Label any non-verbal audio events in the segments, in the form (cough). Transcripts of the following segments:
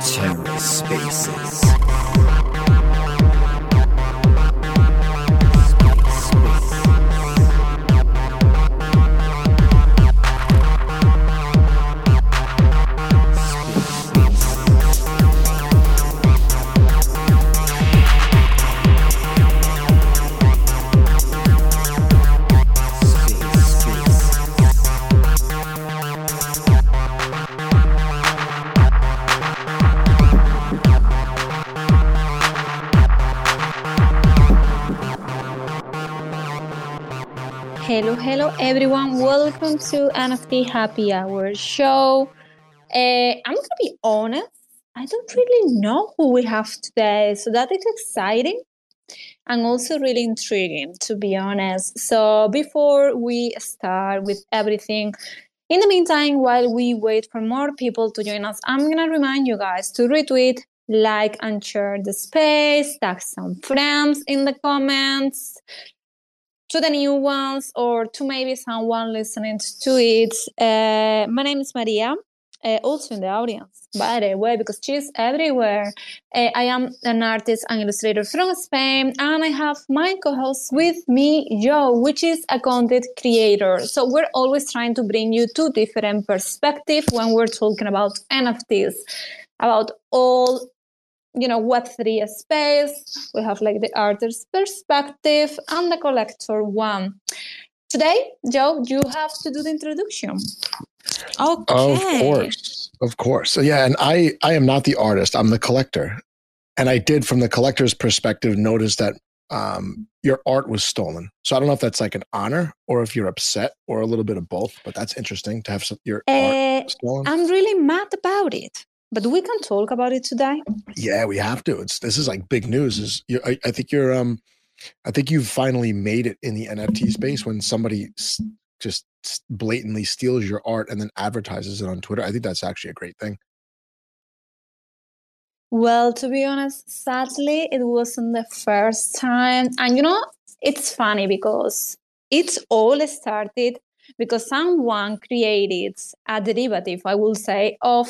TerraSpaces. Hello, everyone. Welcome to NFT Happy Hour show. Uh, I'm going to be honest, I don't really know who we have today. So that is exciting and also really intriguing, to be honest. So before we start with everything, in the meantime, while we wait for more people to join us, I'm going to remind you guys to retweet, like, and share the space, tag some friends in the comments to the new ones or to maybe someone listening to it. Uh, my name is Maria, uh, also in the audience, by the way, because she's everywhere. Uh, I am an artist and illustrator from Spain, and I have my co host with me, Joe, which is a content creator. So we're always trying to bring you two different perspectives when we're talking about NFTs, about all you know web3 space. We have like the artist's perspective and the collector one. Today joe you have to do the introduction. Okay. of course. Of course. So yeah and i i am not the artist i'm the collector. And i did from the collector's perspective notice that um, your art was stolen. So i don't know if that's like an honor or if you're upset or a little bit of both but that's interesting to have some, your uh, art eh, stolen. I'm really mad about it but we can talk about it today. Yeah, we have to. It's this is like big news. Is I, I think you're um, I think you've finally made it in the NFT space when somebody s- just blatantly steals your art and then advertises it on Twitter. I think that's actually a great thing. Well, to be honest, sadly, it wasn't the first time. And you know, it's funny because it's all started because someone created a derivative, I will say, of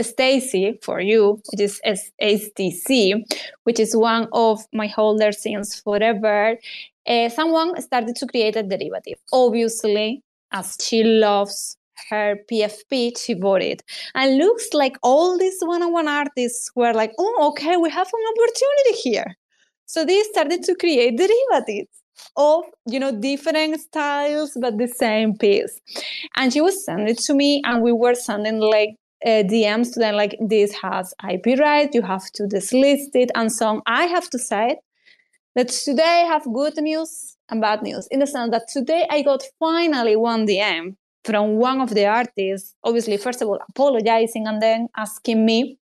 Stacy for you, which is STC, which is one of my holders since forever. Uh, someone started to create a derivative. Obviously, as she loves her PFP, she bought it. And looks like all these one-on-one artists were like, oh, okay, we have an opportunity here. So they started to create derivatives of you know different styles but the same piece and she was sending it to me and we were sending like uh, DMs to them like this has IP right, you have to deslist it, and so on. I have to say that today I have good news and bad news in the sense that today I got finally one DM from one of the artists, obviously, first of all, apologizing and then asking me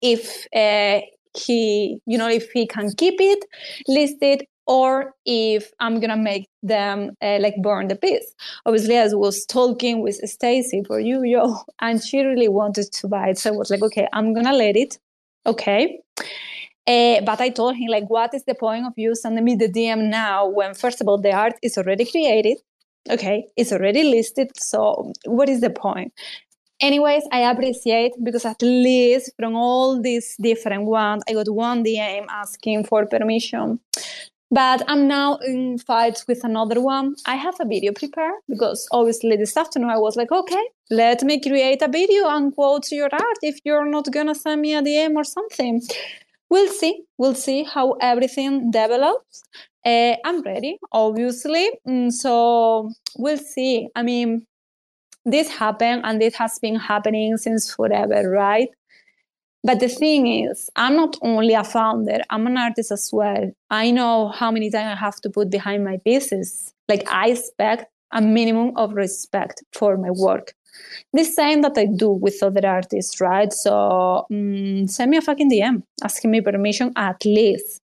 if uh, he, you know, if he can keep it listed or if I'm gonna make them uh, like burn the piece. Obviously, I was talking with Stacy for you, yo, (laughs) and she really wanted to buy it. So I was like, okay, I'm gonna let it. Okay. Uh, but I told him, like, what is the point of you sending me the DM now when, first of all, the art is already created? Okay, it's already listed. So what is the point? Anyways, I appreciate because at least from all these different ones, I got one DM asking for permission but I'm now in fights with another one. I have a video prepared because obviously this afternoon I was like, okay, let me create a video and quote your art if you're not gonna send me a DM or something. We'll see. We'll see how everything develops. Uh, I'm ready, obviously. Mm, so we'll see. I mean, this happened and it has been happening since forever, right? But the thing is, I'm not only a founder, I'm an artist as well. I know how many times I have to put behind my pieces. Like, I expect a minimum of respect for my work. The same that I do with other artists, right? So um, send me a fucking DM asking me permission at least,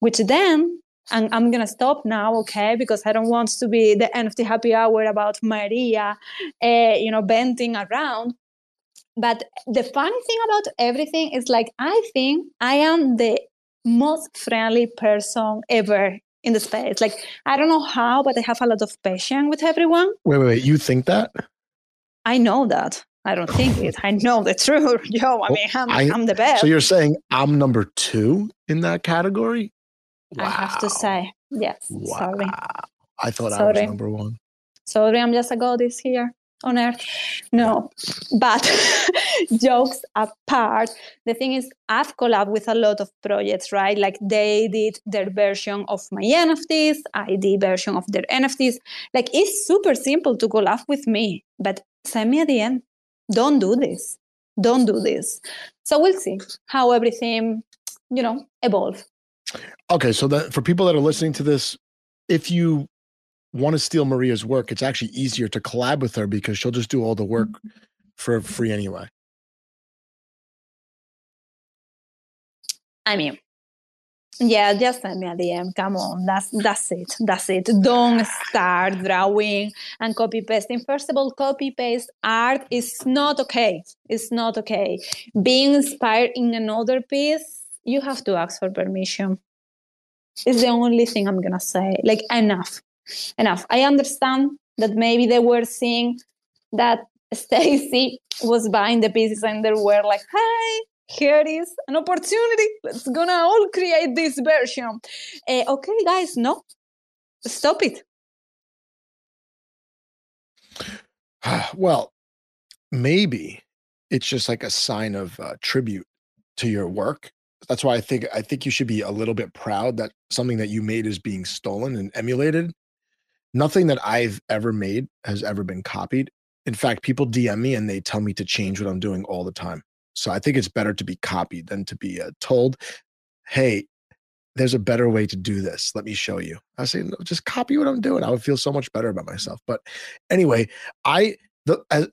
which then and I'm gonna stop now, okay? Because I don't want to be the NFT happy hour about Maria, uh, you know, bending around. But the funny thing about everything is like, I think I am the most friendly person ever in the space. Like I don't know how, but I have a lot of patience with everyone. Wait, wait, wait. You think that? I know that. I don't think it. I know the truth. (laughs) Yo, I mean, I'm, I, am the best. So you're saying I'm number two in that category? Wow. I have to say, yes. Wow. Sorry. I thought Sorry. I was number one. Sorry, I'm just a goddess here on earth. No, but (laughs) jokes apart, the thing is, I've collabed with a lot of projects, right? Like they did their version of my NFTs, I did version of their NFTs. Like it's super simple to collab with me, but send me a DM. Don't do this. Don't do this. So we'll see how everything, you know, evolve. Okay, so that for people that are listening to this, if you want to steal Maria's work, it's actually easier to collab with her because she'll just do all the work mm-hmm. for free anyway. I mean, yeah, just send me a DM. Come on, that's that's it. That's it. Don't start drawing and copy pasting. First of all, copy paste art is not okay. It's not okay. Being inspired in another piece, you have to ask for permission. It's the only thing I'm gonna say. Like enough enough. I understand that maybe they were seeing that (laughs) Stacy was buying the pieces and they were like, hey, here is an opportunity. Let's gonna all create this version. Uh, okay, guys, no, stop it. (sighs) Well, maybe it's just like a sign of uh, tribute to your work. That's why I think I think you should be a little bit proud that something that you made is being stolen and emulated nothing that I've ever made has ever been copied. In fact, people DM me and they tell me to change what I'm doing all the time. So I think it's better to be copied than to be uh, told, hey, there's a better way to do this. Let me show you. I say, no, just copy what I'm doing. I would feel so much better about myself. But anyway, I, the, as,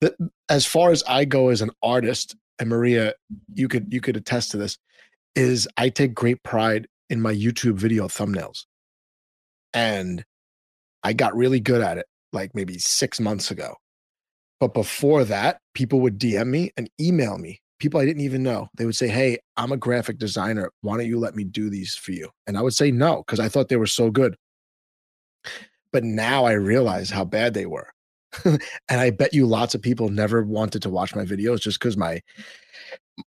the, as far as I go as an artist, and Maria, you could, you could attest to this, is I take great pride in my YouTube video thumbnails. And I got really good at it like maybe six months ago. But before that, people would DM me and email me. People I didn't even know. They would say, Hey, I'm a graphic designer. Why don't you let me do these for you? And I would say no, because I thought they were so good. But now I realize how bad they were. (laughs) and I bet you lots of people never wanted to watch my videos just because my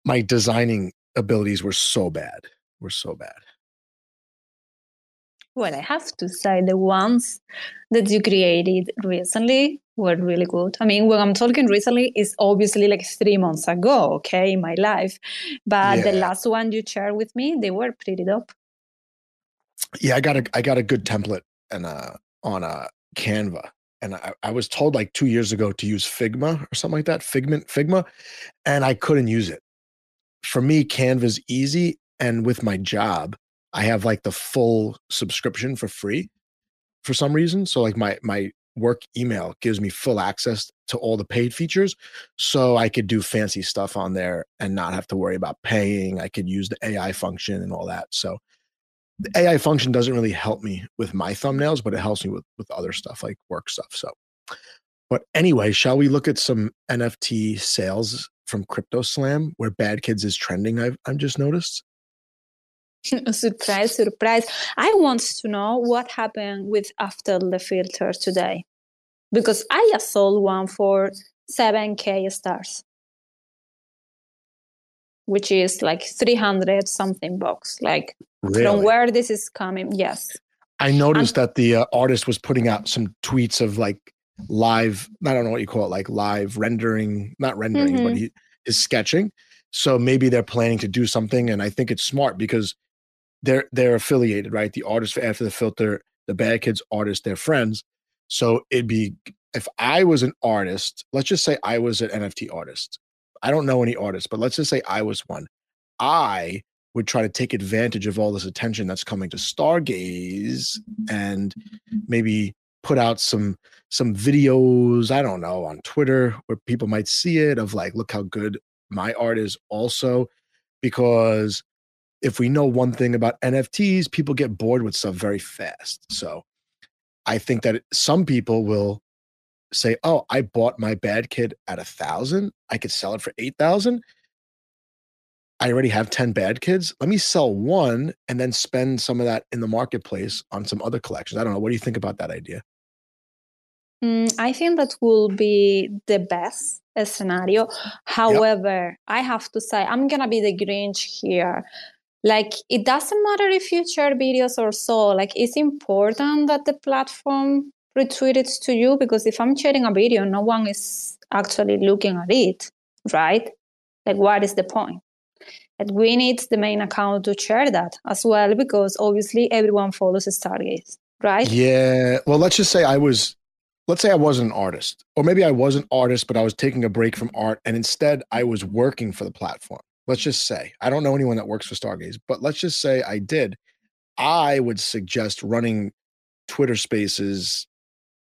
my designing abilities were so bad. Were so bad. Well, I have to say the ones that you created recently were really good. I mean, when I'm talking recently, is obviously like three months ago, okay, in my life. But yeah. the last one you shared with me, they were pretty dope. Yeah, I got a I got a good template and uh on a Canva. And I, I was told like two years ago to use Figma or something like that, Figment, Figma, and I couldn't use it. For me, Canva's easy. And with my job, I have like the full subscription for free for some reason. So like my my work email gives me full access to all the paid features so I could do fancy stuff on there and not have to worry about paying. I could use the AI function and all that. So the AI function doesn't really help me with my thumbnails, but it helps me with with other stuff like work stuff. So but anyway, shall we look at some NFT sales from Crypto Slam where Bad Kids is trending? I've I've just noticed. (laughs) surprise, surprise. I want to know what happened with After the Filter today. Because I just sold one for 7K stars, which is like 300 something bucks. Like really? from where this is coming, yes. I noticed and, that the uh, artist was putting out some tweets of like live, I don't know what you call it, like live rendering, not rendering, mm-hmm. but he is sketching. So maybe they're planning to do something. And I think it's smart because they're they're affiliated, right? The artists after the filter, the bad kids artists, they're friends. So it'd be if I was an artist, let's just say I was an NFT artist. I don't know any artists, but let's just say I was one. I would try to take advantage of all this attention that's coming to Stargaze and maybe put out some some videos, I don't know, on Twitter where people might see it of like, look how good my art is also because if we know one thing about NFTs, people get bored with stuff very fast. So I think that some people will say, "Oh, I bought my bad kid at a thousand. I could sell it for eight thousand. I already have 10 bad kids. Let me sell one and then spend some of that in the marketplace on some other collections. I don't know. What do you think about that idea? Mm, I think that will be the best scenario. However, yep. I have to say, I'm going to be the Grinch here. Like, it doesn't matter if you share videos or so. Like, it's important that the platform retweet it to you because if I'm sharing a video, no one is actually looking at it, right? Like, what is the point? And we need the main account to share that as well because obviously everyone follows Stargaze, right? Yeah. Well, let's just say I was, let's say I wasn't an artist, or maybe I was an artist, but I was taking a break from art and instead I was working for the platform. Let's just say, I don't know anyone that works for Stargaze, but let's just say I did. I would suggest running Twitter spaces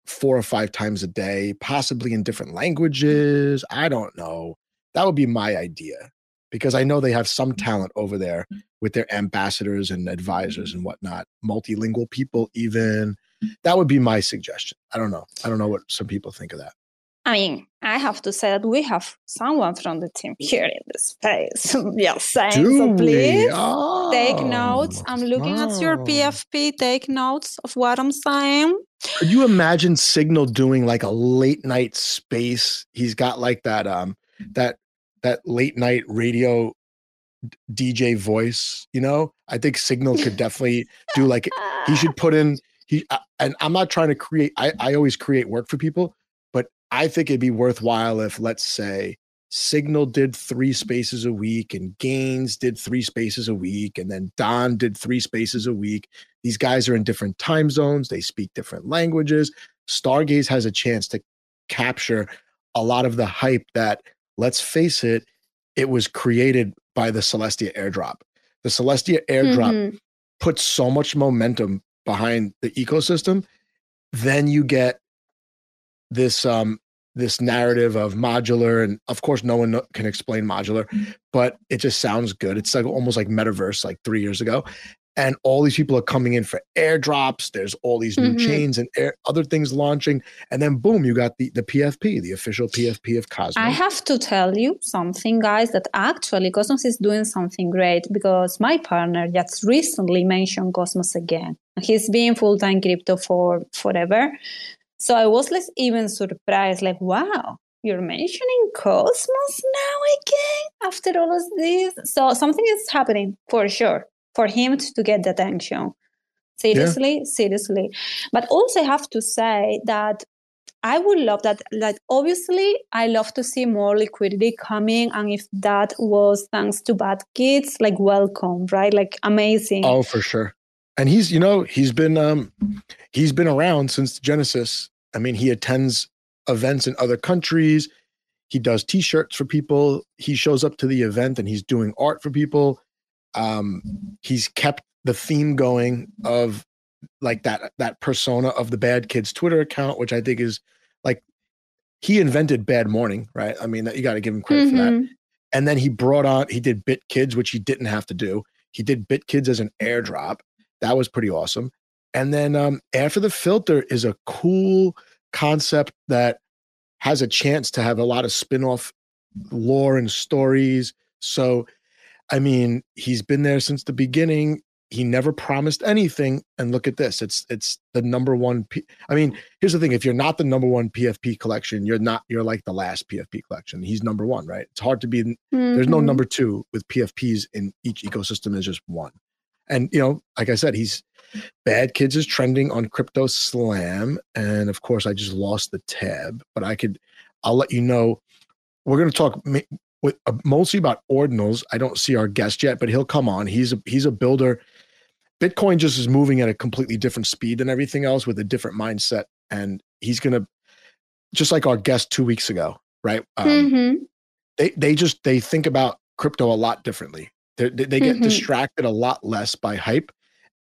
four or five times a day, possibly in different mm-hmm. languages. I don't know. That would be my idea because I know they have some mm-hmm. talent over there mm-hmm. with their ambassadors and advisors mm-hmm. and whatnot, multilingual people, even. That would be my suggestion. I don't know. I don't know what some people think of that. I mean, I have to say that we have someone from the team here in the space. (laughs) yes, saying so. Please oh, take notes. I'm looking at your PFP. Take notes of what I'm saying. Could you imagine Signal doing like a late night space? He's got like that um that that late night radio DJ voice, you know? I think Signal could definitely do like he should put in he uh, and I'm not trying to create I I always create work for people, I think it'd be worthwhile if let's say Signal did three spaces a week, and Gaines did three spaces a week, and then Don did three spaces a week. These guys are in different time zones, they speak different languages. Stargaze has a chance to capture a lot of the hype that, let's face it, it was created by the Celestia airdrop. The Celestia airdrop mm-hmm. puts so much momentum behind the ecosystem. Then you get this um, this narrative of modular and of course no one can explain modular but it just sounds good. It's like almost like metaverse like three years ago. And all these people are coming in for airdrops. There's all these new mm-hmm. chains and air, other things launching. And then boom you got the, the pfp the official pfp of cosmos i have to tell you something guys that actually cosmos is doing something great because my partner just recently mentioned cosmos again. He's been full-time crypto for forever so I was like even surprised, like, wow, you're mentioning Cosmos now again after all of this. So something is happening for sure for him to get the attention. Seriously, yeah. seriously. But also I have to say that I would love that. Like, obviously, I love to see more liquidity coming. And if that was thanks to bad kids, like, welcome, right? Like, amazing. Oh, for sure. And he's, you know, he's been, um, he's been around since Genesis. I mean, he attends events in other countries. He does T-shirts for people. He shows up to the event and he's doing art for people. Um, he's kept the theme going of like that that persona of the bad kids Twitter account, which I think is like he invented Bad Morning, right? I mean, you got to give him credit mm-hmm. for that. Mm-hmm. And then he brought on he did Bit Kids, which he didn't have to do. He did Bit Kids as an airdrop. That was pretty awesome. And then um, after the filter is a cool concept that has a chance to have a lot of spin-off lore and stories. So, I mean, he's been there since the beginning. He never promised anything, and look at this. It's it's the number one. P- I mean, here's the thing: if you're not the number one PFP collection, you're not. You're like the last PFP collection. He's number one, right? It's hard to be. Mm-hmm. There's no number two with PFPs in each ecosystem. Is just one. And you know, like I said, he's Bad Kids is trending on Crypto Slam, and of course, I just lost the tab. But I could, I'll let you know. We're going to talk with, uh, mostly about ordinals. I don't see our guest yet, but he'll come on. He's a he's a builder. Bitcoin just is moving at a completely different speed than everything else with a different mindset, and he's going to just like our guest two weeks ago, right? Um, mm-hmm. They they just they think about crypto a lot differently. They're, they get mm-hmm. distracted a lot less by hype,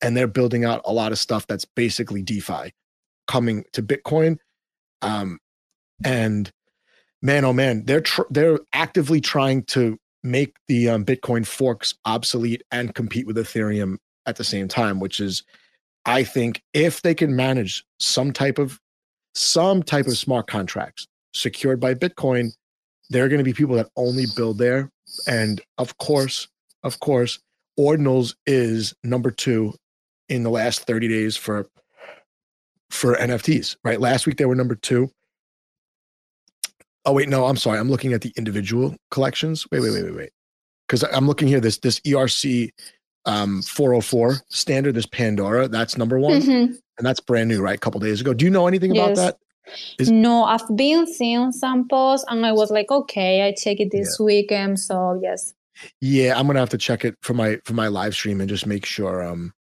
and they're building out a lot of stuff that's basically DeFi coming to Bitcoin. Um, and man, oh man, they're tr- they're actively trying to make the um, Bitcoin forks obsolete and compete with Ethereum at the same time, which is, I think, if they can manage some type of some type of smart contracts secured by Bitcoin, there are going to be people that only build there, and of course, of course, Ordinals is number two in the last 30 days for for NFTs, right? Last week they were number two. Oh wait, no, I'm sorry. I'm looking at the individual collections. Wait, wait, wait, wait, wait. Because I'm looking here. This this ERC um, 404 standard, this Pandora, that's number one, mm-hmm. and that's brand new, right? A couple days ago. Do you know anything yes. about that? Is- no, I've been seeing samples, and I was like, okay, I check it this yeah. weekend. So yes. Yeah, I'm gonna have to check it for my for my live stream and just make sure. Um,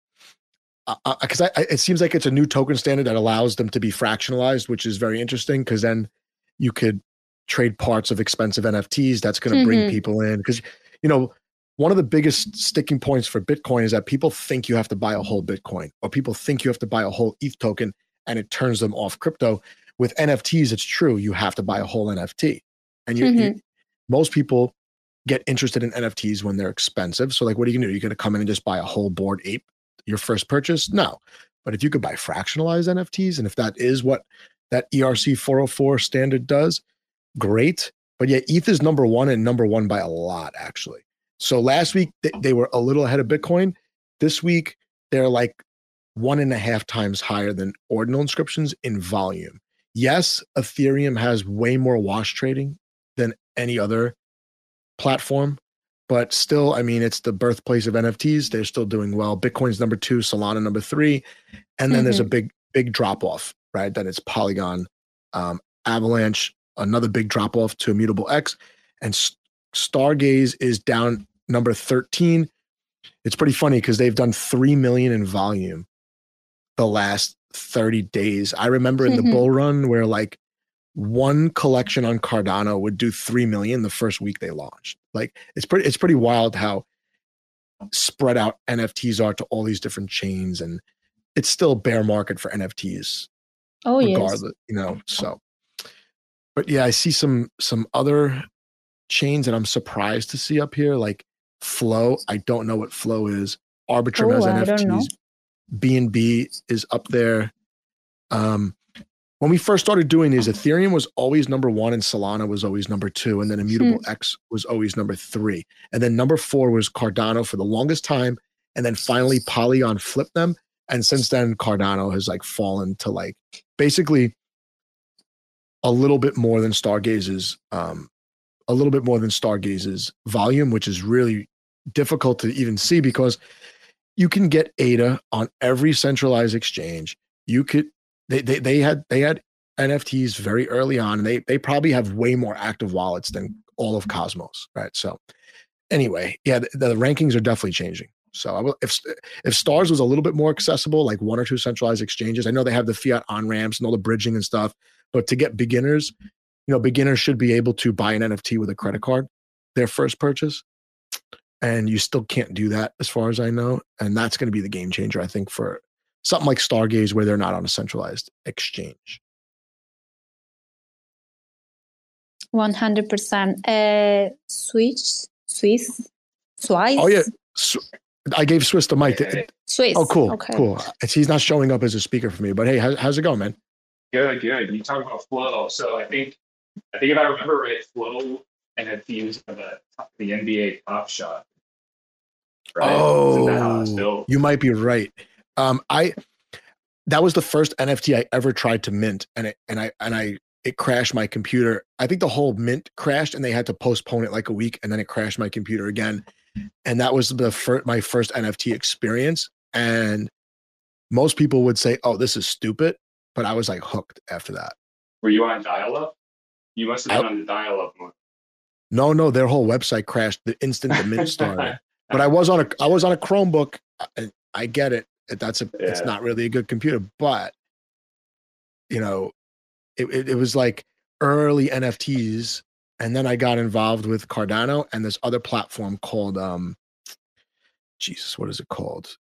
because I, I, it seems like it's a new token standard that allows them to be fractionalized, which is very interesting. Because then you could trade parts of expensive NFTs. That's going to mm-hmm. bring people in because you know one of the biggest sticking points for Bitcoin is that people think you have to buy a whole Bitcoin or people think you have to buy a whole ETH token and it turns them off crypto. With NFTs, it's true. You have to buy a whole NFT. And you, mm-hmm. you most people get interested in NFTs when they're expensive. So, like, what are you to do? You're to come in and just buy a whole Bored Ape your first purchase? No. But if you could buy fractionalized NFTs, and if that is what that ERC 404 standard does, great. But yeah, ETH is number one and number one by a lot, actually. So last week they were a little ahead of Bitcoin. This week they're like one and a half times higher than ordinal inscriptions in volume. Yes, Ethereum has way more wash trading than any other platform, but still, I mean, it's the birthplace of NFTs. They're still doing well. Bitcoin's number two, Solana number three, and then mm-hmm. there's a mm-hmm. big, big drop off, right? Then it's Polygon, um, Avalanche, another big drop off to Immutable X, and Stargaze is down number 13. It's pretty funny because they've done 3 million in volume the last 30 days. I remember in the bull run where like one collection on Cardano would do 3 million the first week they launched. Like it's pretty it's pretty wild how spread out NFTs are to all these different chains and it's still bear market for NFTs. Oh regardless, yes. you know. So but yeah, I see some some other chains that I'm surprised to see up here like Flow. I don't know what Flow is. Arbitrum has NFTs. BNB is up there. Um, when we first started doing these, Ethereum was always number one and Solana was always number two. And then Immutable hmm. X was always number three. And then number four was Cardano for the longest time. And then finally Polygon flipped them. And since then, Cardano has like fallen to like basically a little bit more than Stargaze's um, a little bit more than Stargaze's volume, which is really difficult to even see because you can get ADA on every centralized exchange. You could they they they had they had NFTs very early on, and they they probably have way more active wallets than all of Cosmos, right? So anyway, yeah, the, the rankings are definitely changing. So I will, if if Stars was a little bit more accessible, like one or two centralized exchanges, I know they have the fiat on ramps and all the bridging and stuff, but to get beginners, you know, beginners should be able to buy an NFT with a credit card, their first purchase and you still can't do that as far as I know. And that's going to be the game changer, I think, for something like Stargaze where they're not on a centralized exchange. 100%. Uh, Swiss, Swiss, Swiss. Oh, yeah. I gave Swiss the mic. Swiss. Oh, cool. Okay. Cool. he's not showing up as a speaker for me, but hey, how's, how's it going, man? Good, good. You talk about flow. So I think, I think if I remember right, flow and it fused the, the NBA Top Shot Right? Oh, you might be right. Um, I that was the first NFT I ever tried to mint, and it and I and I it crashed my computer. I think the whole mint crashed, and they had to postpone it like a week, and then it crashed my computer again. And that was the first my first NFT experience. And most people would say, "Oh, this is stupid," but I was like hooked after that. Were you on dial-up? You must have been I, on the dial-up one. No, no, their whole website crashed the instant the mint started. but I was on a I was on a Chromebook. I, I get it. That's a yeah. it's not really a good computer, but you know, it, it, it was like early NFTs, and then I got involved with Cardano and this other platform called um, Jesus, what is it called?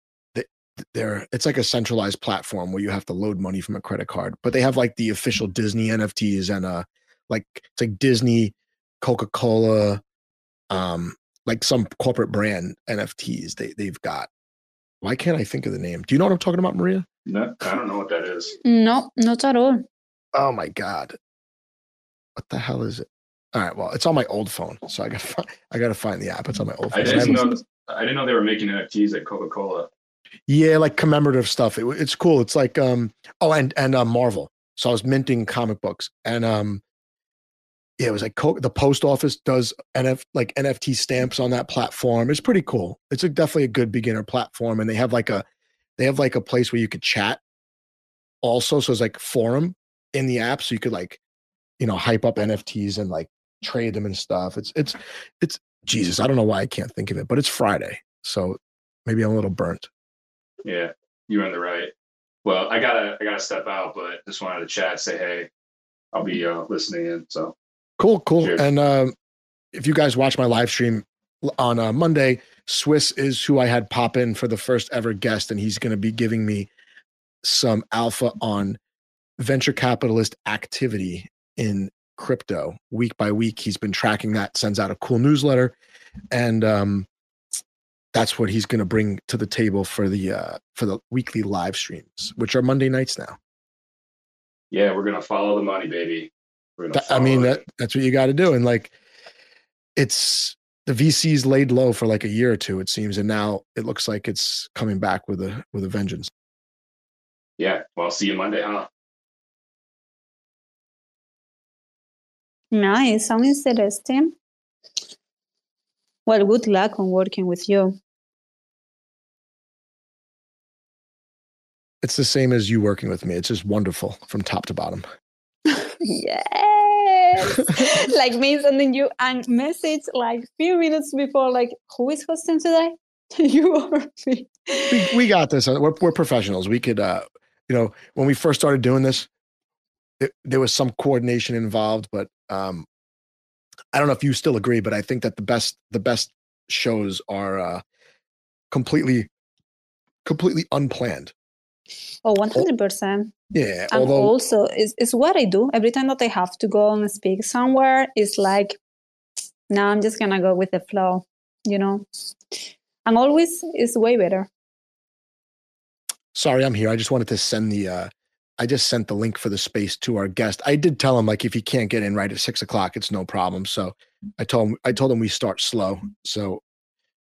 They're it's like a centralized platform where you have to load money from a credit card, but they have like the official Disney NFTs and uh, like it's like Disney, Coca Cola, um, like some corporate brand NFTs they they've got. Why can't I think of the name? Do you know what I'm talking about, Maria? No, I don't know what that is. No, not at all. Oh my god, what the hell is it? All right, well, it's on my old phone, so I got I got to find the app. It's on my old phone. I just know I didn't know they were making NFTs at Coca Cola. Yeah, like commemorative stuff. It, it's cool. It's like um oh and and uh, Marvel. So I was minting comic books and um yeah, it was like the post office does NF like NFT stamps on that platform. It's pretty cool. It's a, definitely a good beginner platform, and they have like a they have like a place where you could chat. Also, so it's like forum in the app, so you could like you know hype up NFTs and like trade them and stuff. It's it's it's Jesus. I don't know why I can't think of it, but it's Friday, so maybe I'm a little burnt. Yeah, you're on the right. Well, I gotta I gotta step out, but just wanted to chat, say hey. I'll be uh, listening in. So Cool, cool. Cheers. And um, if you guys watch my live stream on uh, Monday, Swiss is who I had pop in for the first ever guest, and he's going to be giving me some alpha on venture capitalist activity in crypto week by week. He's been tracking that, sends out a cool newsletter, and um, that's what he's going to bring to the table for the uh, for the weekly live streams, which are Monday nights now. Yeah, we're gonna follow the money, baby. I mean, that, that's what you got to do. And like, it's the VCs laid low for like a year or two, it seems, and now it looks like it's coming back with a with a vengeance. Yeah. Well, see you Monday, huh? Nice. Sounds interesting. Well, good luck on working with you. It's the same as you working with me. It's just wonderful from top to bottom. (laughs) (laughs) like me sending you a message like few minutes before, like, who is hosting today? (laughs) you or me. We, we got this. We're, we're professionals. We could, uh, you know, when we first started doing this, it, there was some coordination involved, but um, I don't know if you still agree, but I think that the best the best shows are uh, completely completely unplanned. Oh, 100%. Yeah. And although, also, it's, it's what I do. Every time that I have to go and speak somewhere, it's like, now I'm just going to go with the flow, you know? And always is way better. Sorry, I'm here. I just wanted to send the, uh, I just sent the link for the space to our guest. I did tell him like if he can't get in right at six o'clock, it's no problem. So I told him I told him we start slow. So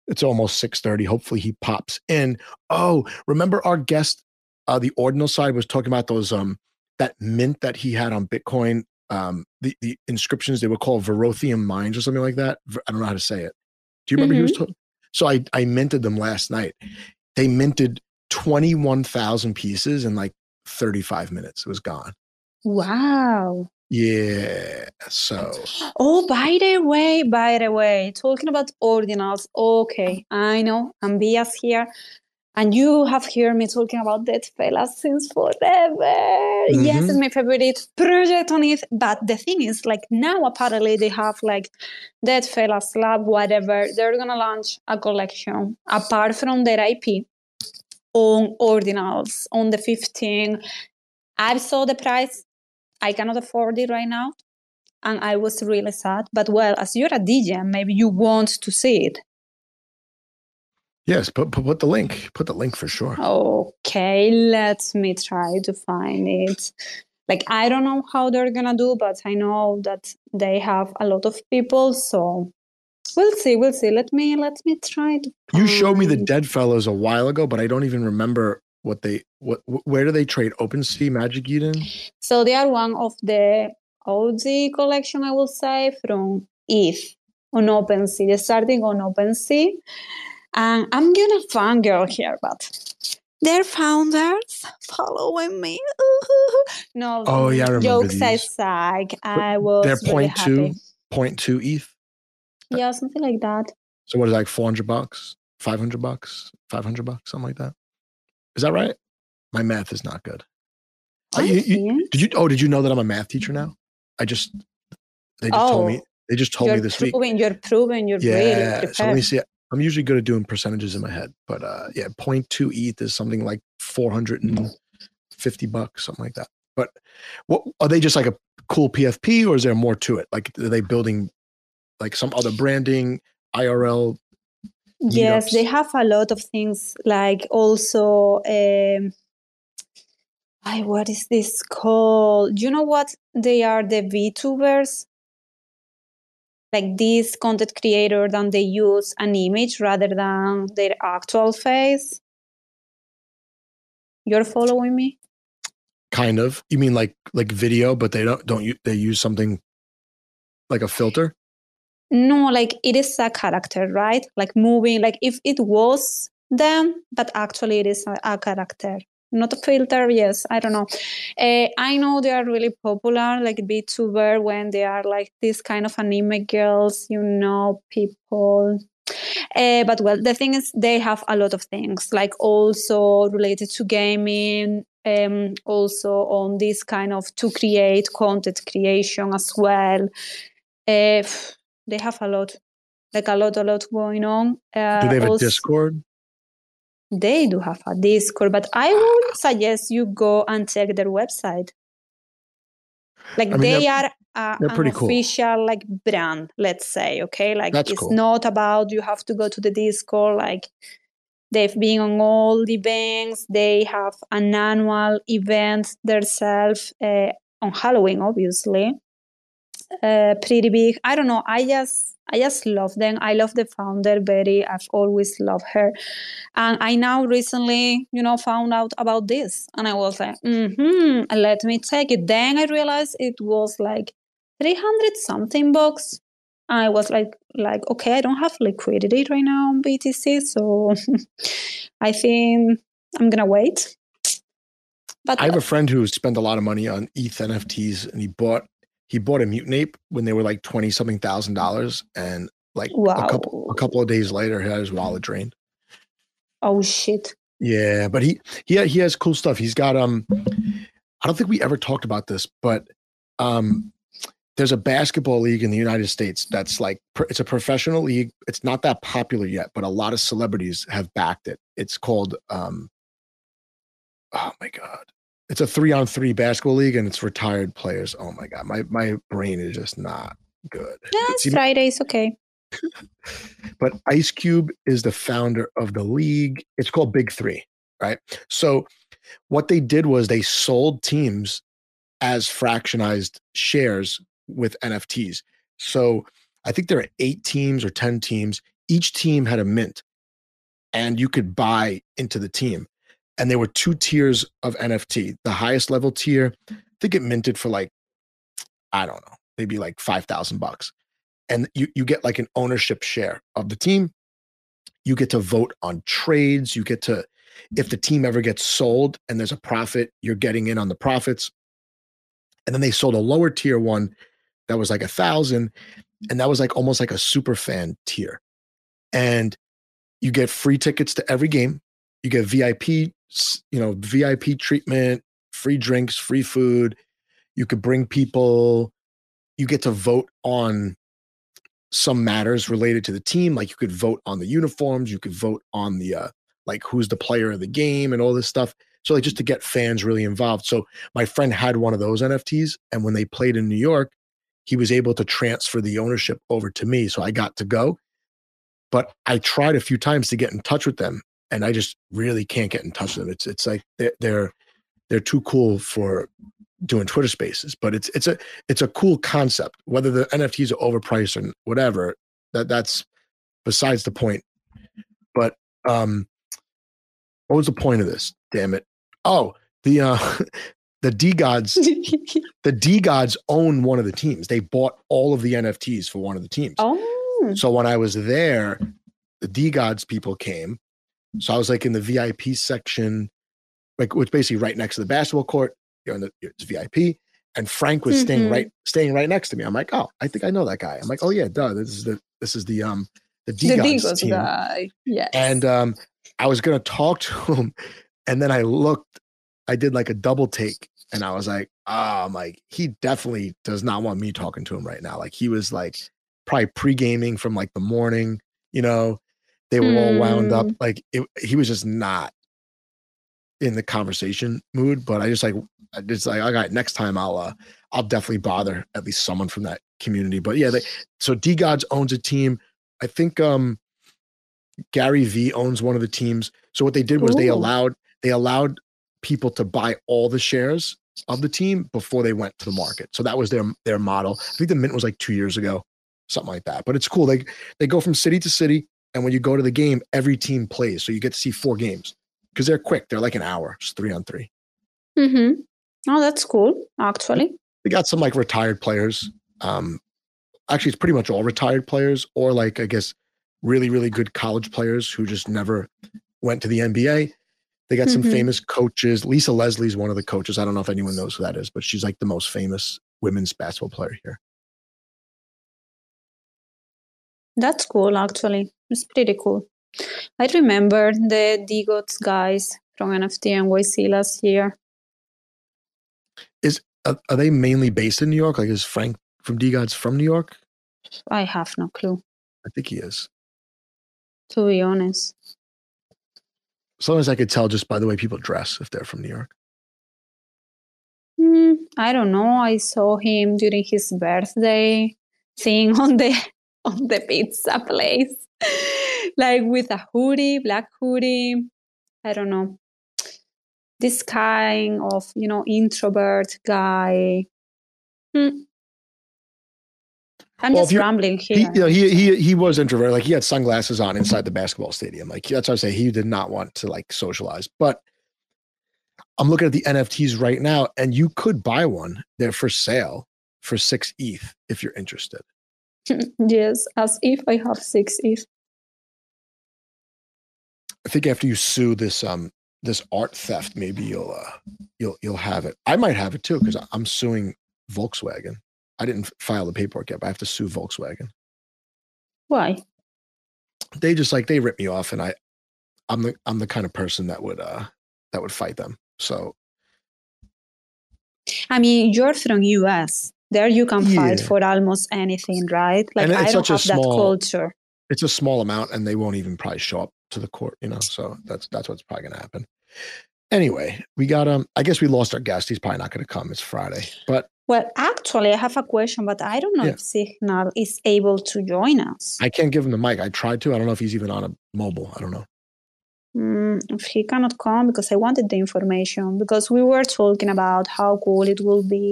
it's almost six thirty. Hopefully he pops in. Oh, remember our guest uh, the ordinal side was talking about those um that mint that he had on Bitcoin. Um, the the inscriptions they were called Verothium mines or something like that. I don't know how to say it. Do you remember mm-hmm. he was talking? So I I minted them last night. They minted twenty one thousand pieces in like thirty five minutes. It was gone. Wow. Yeah. So. Oh, by the way, by the way, talking about ordinals. Okay, I know I'm biased here, and you have heard me talking about Dead Fellas since forever. Mm-hmm. Yes, it's my favorite project on it. But the thing is, like now apparently they have like Deadfellaz Lab, whatever. They're gonna launch a collection apart from their IP on ordinals on the 15. I saw the price. I cannot afford it right now. And I was really sad. But well, as you're a DJ, maybe you want to see it. Yes, put, put, put the link. Put the link for sure. Okay, let me try to find it. Like I don't know how they're gonna do, but I know that they have a lot of people, so we'll see. We'll see. Let me let me try to. You showed me the Deadfellaz a while ago, but I don't even remember what they what where do they trade? OpenSea, Magic Eden. So they are one of the OG collection, I will say, from ETH on OpenSea. They're starting on OpenSea and I'm gonna fangirl here, but their founders following me. (laughs) no, oh yeah, I remember jokes these. aside, I was they're point really two, point two ETH. Yeah, something like that. So what is that, like four hundred bucks, five hundred bucks, five hundred bucks, something like that? Is that right? My math is not good. Uh, you, you, did you? Oh, did you know that I'm a math teacher now? I just they just oh, told me. They just told me this proving, week. You're proving you're yeah, really. So let me see. I'm usually good at doing percentages in my head, but uh, yeah, 0.2 ETH is something like 450 bucks, something like that. But what are they just like a cool PFP, or is there more to it? Like, are they building like some other branding, IRL? Yes, they have a lot of things. Like also, um, I what is this called? You know what? They are the VTubers like this content creator then they use an image rather than their actual face? You're following me? Kind of. You mean like like video but they don't don't you they use something like a filter? No like it is a character right? Like moving like if it was them but actually it is a, a character not a filter yes i don't know. Uh, i know they are really popular like VTuber when they are like this kind of anime girls you know people. Uh, but well the thing is they have a lot of things like also related to gaming um, also on this kind of to create content creation as well. Uh, they have a lot like a lot a lot going on. Uh, do they have also, a discord they do have a discord but i would suggest you go and check their website like I mean, they are a, an official cool. like brand let's say okay like That's it's cool. not about you have to go to the discord like they've been on all the events they have an annual event themselves uh, on halloween obviously uh, pretty big i don't know i just I just love them. I love the founder Betty. I've always loved her. And I now recently, you know, found out about this. And I was like, mm-hmm, let me take it. Then I realized it was like 300 something bucks. I was like, like, okay, I don't have liquidity right now on BTC. So (laughs) I think I'm gonna wait. But I have a friend who spent a lot of money on ETH NFTs and he bought he bought a mutant ape when they were like 20 something thousand dollars and like wow. a couple a couple of days later he had his wallet drained. Oh shit. Yeah but he he he has cool stuff. He's got um i don't think we ever talked about this but um there's a basketball league in the united states that's like it's a professional league. It's not that popular yet but a lot of celebrities have backed it. It's called um oh my god it's a three on three basketball league and it's retired players. Oh my god, my my brain is just not good. Yeah, it's Fridays, okay. (laughs) but Ice Cube is the founder of the league. It's called Big Three, right? So what they did was they sold teams as fractionized shares with NFTs. So I think there are eight teams or 10 teams. Each team had a mint and you could buy into the team and there were two tiers of NFT. The highest level tier, I think it minted for like, I don't know, maybe like five thousand bucks, and you you get like an ownership share of the team. You get to vote on trades. You get to, if the team ever gets sold and there's a profit, you're getting in on the profits. And then they sold a lower tier one that was like a thousand, and that was like almost like a super fan tier, and you get free tickets to every game. You get VIP you know, VIP treatment, free drinks, free food. You could bring people, you get to vote on some matters related to the team. Like you could vote on the uniforms, you could vote on the, uh, like who's the player of the game and all this stuff. So like just to get fans really involved. So my friend had one of those NFTs, and when they played in New York, he was able to transfer the ownership over to me. So I got to go. But I tried a few times to get in touch with them, and I just really can't get in touch with them. It's it's like they're they're, they're too cool for doing Twitter Spaces, but it's it's a it's a cool concept. Whether the NFTs are overpriced or whatever, that that's besides the point. But um, what was the point of this? Damn it! Oh, the uh, (laughs) the DeGods, (laughs) the DeGods own one of the teams. They bought all of the NFTs for one of the teams. Oh, so when I was there, the DeGods people came so I was like in the VIP section, like which basically right next to the basketball court. You're in the it's VIP, and Frank was mm-hmm. staying right staying right next to me. I'm like, oh, I think I know that guy. I'm like, oh yeah, duh. This is the this is the um the DeGods team. guy. Yes. And um, I was gonna talk to (laughs) him, and then I looked. I did like a double take, and I was like, oh, I'm like, he definitely does not want me talking to him right now. Like he was like probably pre gaming from like the morning, you know they were mm. all wound up. Hmm. Like it, he was just not in the conversation mood. But I just like, I just like, all right, next time I'll, uh, I'll definitely bother at least someone from that community. But yeah, they, so Gods owns a team. I think um Gary V owns one of the teams. So what they did was Ooh. they allowed they allowed people to buy all the shares of the team before they went to the market. So that was their their model. I think the mint was like two years ago. something like that. But it's cool. They they go from city to city, and when you go to the game, every team plays, so you get to see four games because they're quick. They're like an hour, just three on 3 Mm-hmm. Oh, that's cool. Actually, they got some like retired players. Um, actually, it's pretty much all retired players, or like I guess really really good college players who just never went to the NBA. They got some Mhm. famous coaches. Lisa Leslie's one of the coaches. I don't know if anyone knows who that is, but she's like the most famous women's basketball player here. That's cool. Actually, it's pretty cool. I remember the DeGods guys from NFT NYC last year. Are, are they mainly based in New York? Like is Frank from DeGods from New York? I have no clue, I think he is. to be honest. Sometimes I could tell just by the way people dress if they're from New York. Hmm, I don't know. I saw him during his birthday thing (laughs) on the (laughs) on the pizza place, like with a hoodie, black hoodie. I don't know. This kind of you know introvert guy. Hmm. I'm Well, just rambling He, here. you know, he he he was introverted. Like he had sunglasses on inside the basketball stadium. Like that's what I say. He did not want to like socialize. But I'm looking at the NFTs right now, and you could buy one. They're for sale for six ETH if you're interested. (laughs) yes, as ETH I have six if. I think after you sue this um this art theft, maybe you'll uh you'll you'll have it. I might have it too because I'm suing Volkswagen. I didn't file the paperwork yet, but I have to sue Volkswagen. Why? They just like they rip me off, and I I'm the I'm the kind of person that would uh that would fight them. So I mean, you're from US. There you can fight Yeah. for almost anything, right? Like I don't have that culture. it's a small amount, and they won't even probably show up to the court. You know, so that's that's what's probably gonna happen. Anyway, we got um. I guess we lost our guest. He's probably not going to come. It's Friday, but Well, actually, I have a question, but I don't know Yeah. if Signal is able to join us. I can't give him the mic. I tried to. I don't know if he's even on a mobile. I don't know. Mm, if he cannot come because I wanted the information because we were talking about how cool it will be,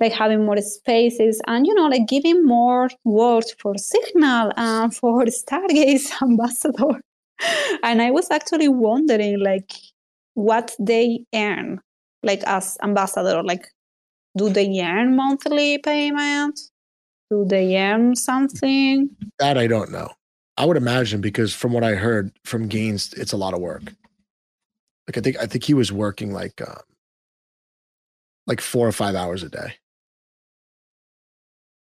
like having more spaces and you know, like giving more words for Signal and (laughs) for Stargaze (laughs) ambassador. And I was actually wondering, like, what they earn, like as ambassador, like, do they earn monthly payment? Do they earn something? That I don't know. I would imagine because from what I heard from Gaines, it's a lot of work. Like I think I think he was working like um, like four or five hours a day,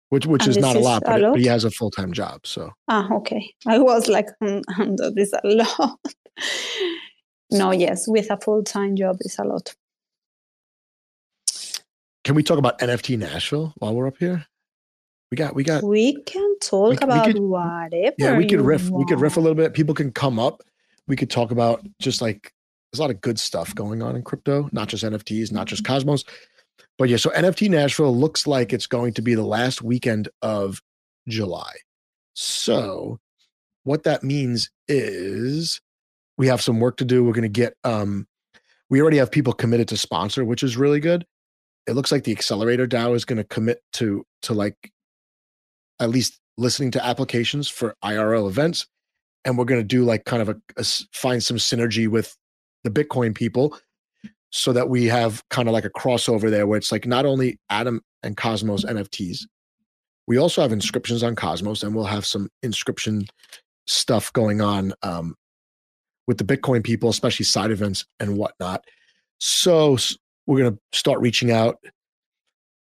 which which And is not a is lot, a but, it- but he has a full time job. So Ah, okay. I was like, mm, (laughs) that is a lot. no, yes, with a full time job is a lot. can we talk about NFT Nashville while we're up here? We got we got We can talk we about could- whatever. yeah we could riff we could riff a little bit. People can come up. We could talk about just like there's a lot of good stuff going on in crypto, not just NFTs, not just Cosmos. But yeah, so NFT Nashville looks like it's going to be the last weekend of July. So what that means is we have some work to do. We're going to get um we already have people committed to sponsor, which is really good. It looks like the accelerator DAO is going to commit to to like at least listening to applications for IRL events and we're going to do like kind of a find some synergy with the Bitcoin people so that we have kind of like a crossover there where it's like not only Atom and Cosmos NFTs, we also have inscriptions on Cosmos and we'll have some inscription stuff going on um, with the Bitcoin people, especially side events and whatnot. So we're going to start reaching out.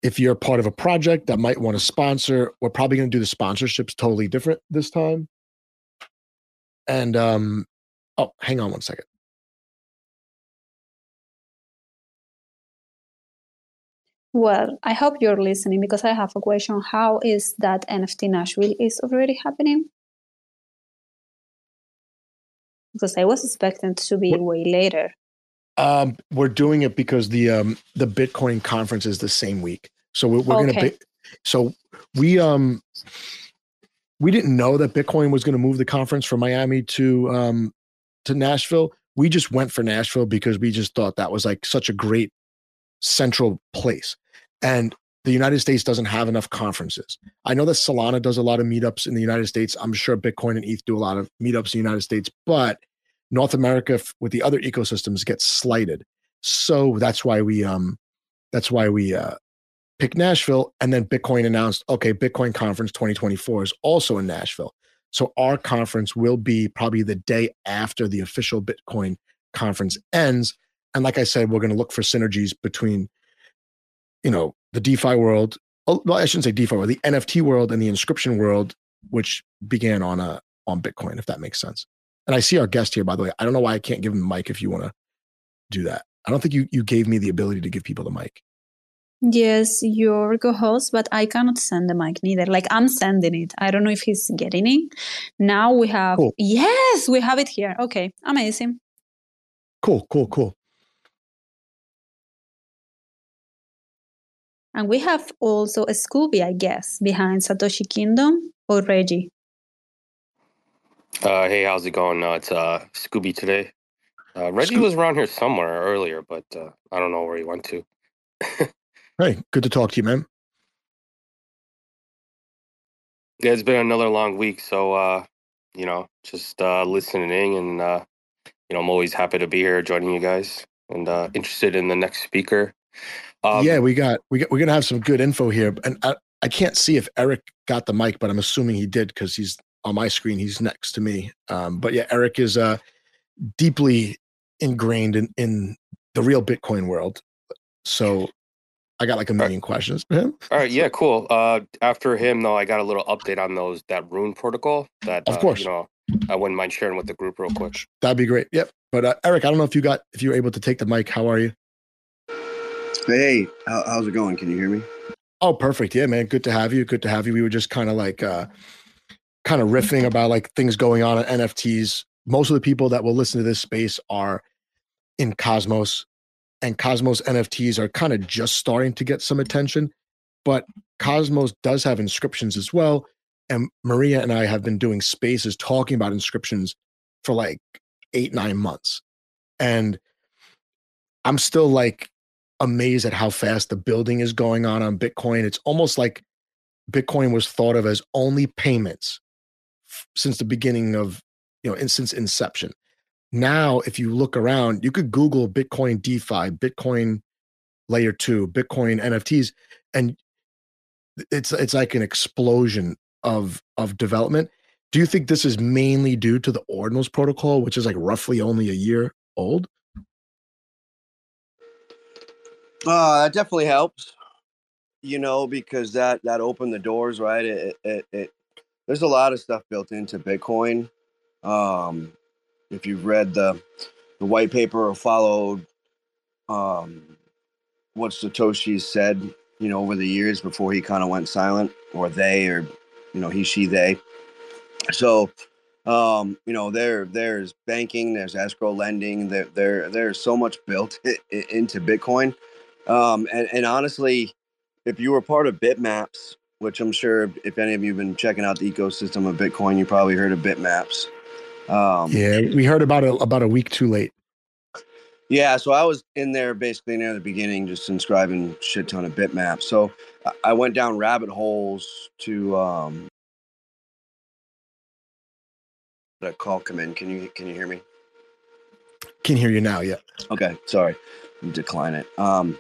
If you're part of a project that might want to sponsor, we're probably going to do the sponsorships totally different this time. And um, oh, hang on one second. Well, I hope you're listening because I have a question. How is that NFT Nashville is already happening? Because I was expecting to be What- way later. Um, we're doing it because the um the Bitcoin conference is the same week, so we're, we're gonna Okay. be. So we um we didn't know that Bitcoin was going to move the conference from Miami to um to Nashville. We just went for Nashville because we just thought that was like such a great central place, and the United States doesn't have enough conferences. I know that Solana does a lot of meetups in the United States. I'm sure Bitcoin and ETH do a lot of meetups in the United States, but North America with the other ecosystems gets slighted. So that's why we um that's why we uh picked Nashville and then Bitcoin announced okay, Bitcoin conference 2024 is also in Nashville. So our conference will be probably the day after the official Bitcoin conference ends and like I said, we're going to look for synergies between you know the DeFi world. Oh, well, I shouldn't say DeFi world, the NFT world and the inscription world, which began on a uh, on Bitcoin, if that makes sense. And I see our guest here, by the way. I don't know why I can't give him the mic if you want to do that. I don't think you you gave me the ability to give people the mic. Yes, your co-host, but I cannot send the mic neither. Like I'm sending it. I don't know if he's getting it. Now we have cool. yes, we have it here. Okay, amazing. Cool, cool, cool. And we have also a Scooby, I guess, behind Satoshi Kingdom or Reggie. Uh, hey, how's it going? Uh, it's uh, Scooby today. Uh, Reggie Sco- was around here somewhere earlier, but uh, I don't know where he went to. (laughs) hey, good to talk to you, man. Yeah, it's been another long week, so uh, you know, just uh, listening in, and uh, you know, I'm always happy to be here, joining you guys, and uh, interested in the next speaker. Um, yeah, we got we got we're gonna have some good info here, and I, I can't see if Eric got the mic, but I'm assuming he did because he's on my screen. He's next to me. Um, but yeah, Eric is uh, deeply ingrained in in the real Bitcoin world. So I got like a million right. questions for him. All right, yeah, cool. Uh, after him, though, I got a little update on those that Rune protocol. That of course, uh, you know, I wouldn't mind sharing with the group real quick. That'd be great. Yep. But uh, Eric, I don't know if you got if you were able to take the mic. How are you? Hey, how, how's it going? Can you hear me? Oh, perfect. Yeah, man. Good to have you. Good to have you. We were just kind of like, uh, kind of riffing about like things going on at NFTs. Most of the people that will listen to this space are in Cosmos, and Cosmos NFTs are kind of just starting to get some attention. But Cosmos does have inscriptions as well. And Maria and I have been doing spaces talking about inscriptions for like eight, nine months. And I'm still like amazed at how fast the building is going on on Bitcoin. It's almost like Bitcoin was thought of as only payments f- since the beginning of, you know, since inception. Now, if you look around, you could Google Bitcoin DeFi, Bitcoin layer two, Bitcoin NFTs, and it's it's like an explosion of of development. Do you think this is mainly due to the Ordinals protocol, which is like roughly only a year old? Uh, that definitely helps, you know, because that that opened the doors, right? It, it, it there's a lot of stuff built into Bitcoin. Um, if you've read the the white paper or followed um, what Satoshi said, you know, over the years before he kind of went silent, or they, or you know, he, she, they. So, um, you know, there there's banking, there's escrow lending, there there there's so much built (laughs) into Bitcoin um, and, and honestly, if you were part of Bitmaps, which I'm sure if any of you have been checking out the ecosystem of Bitcoin, you probably heard of Bitmaps. Um, yeah, we heard about it about a week too late. Yeah, so I was in there basically near the beginning, just inscribing shit ton of bitmaps. So I went down rabbit holes to um that call come in. Can you can you hear me? Can hear you now, yeah. Okay, sorry decline it. Um,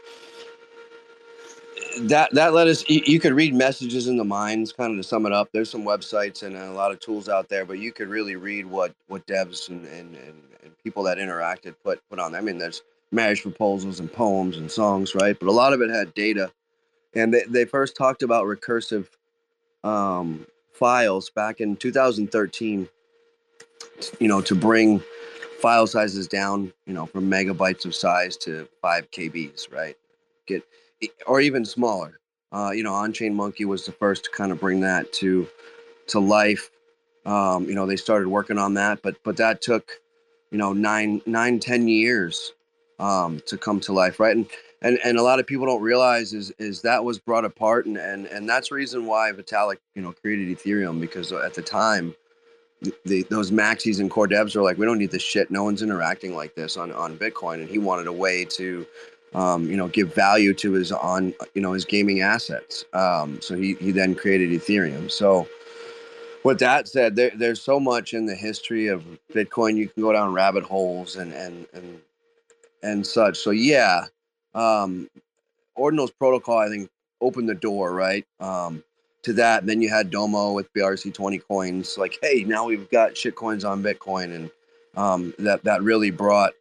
that that let us. You, you, could read messages in the minds, kind of to sum it up. There's some websites and a lot of tools out there, but you could really read what what devs and and, and, and people that interacted put put on. Them. I mean, there's marriage proposals and poems and songs, right? But a lot of it had data, and they they first talked about recursive um, files back in 2013. You know, to bring file sizes down, you know, from megabytes of size to five KBs, right? Get or even smaller. Uh, you know, On-Chain Monkey was the first to kind of bring that to to life. Um, you know, they started working on that, but but that took, you know, nine nine ten years um, to come to life, right? And and and a lot of people don't realize is is that was brought apart, and and and that's reason why Vitalik, you know, created Ethereum because at the time the, those maxis and core devs were like, we don't need this shit. No one's interacting like this on, on Bitcoin. And he wanted a way to um, you know, give value to his on, you know, his gaming assets. Um, so he he then created Ethereum. So with that said, there, there's so much in the history of Bitcoin. You can go down rabbit holes and and and and such. So yeah, um, Ordinal's protocol, I think, opened the door right um, to that. And then you had Domo with BRC20 coins. Like, hey, now we've got shit coins on Bitcoin, and um, that that really brought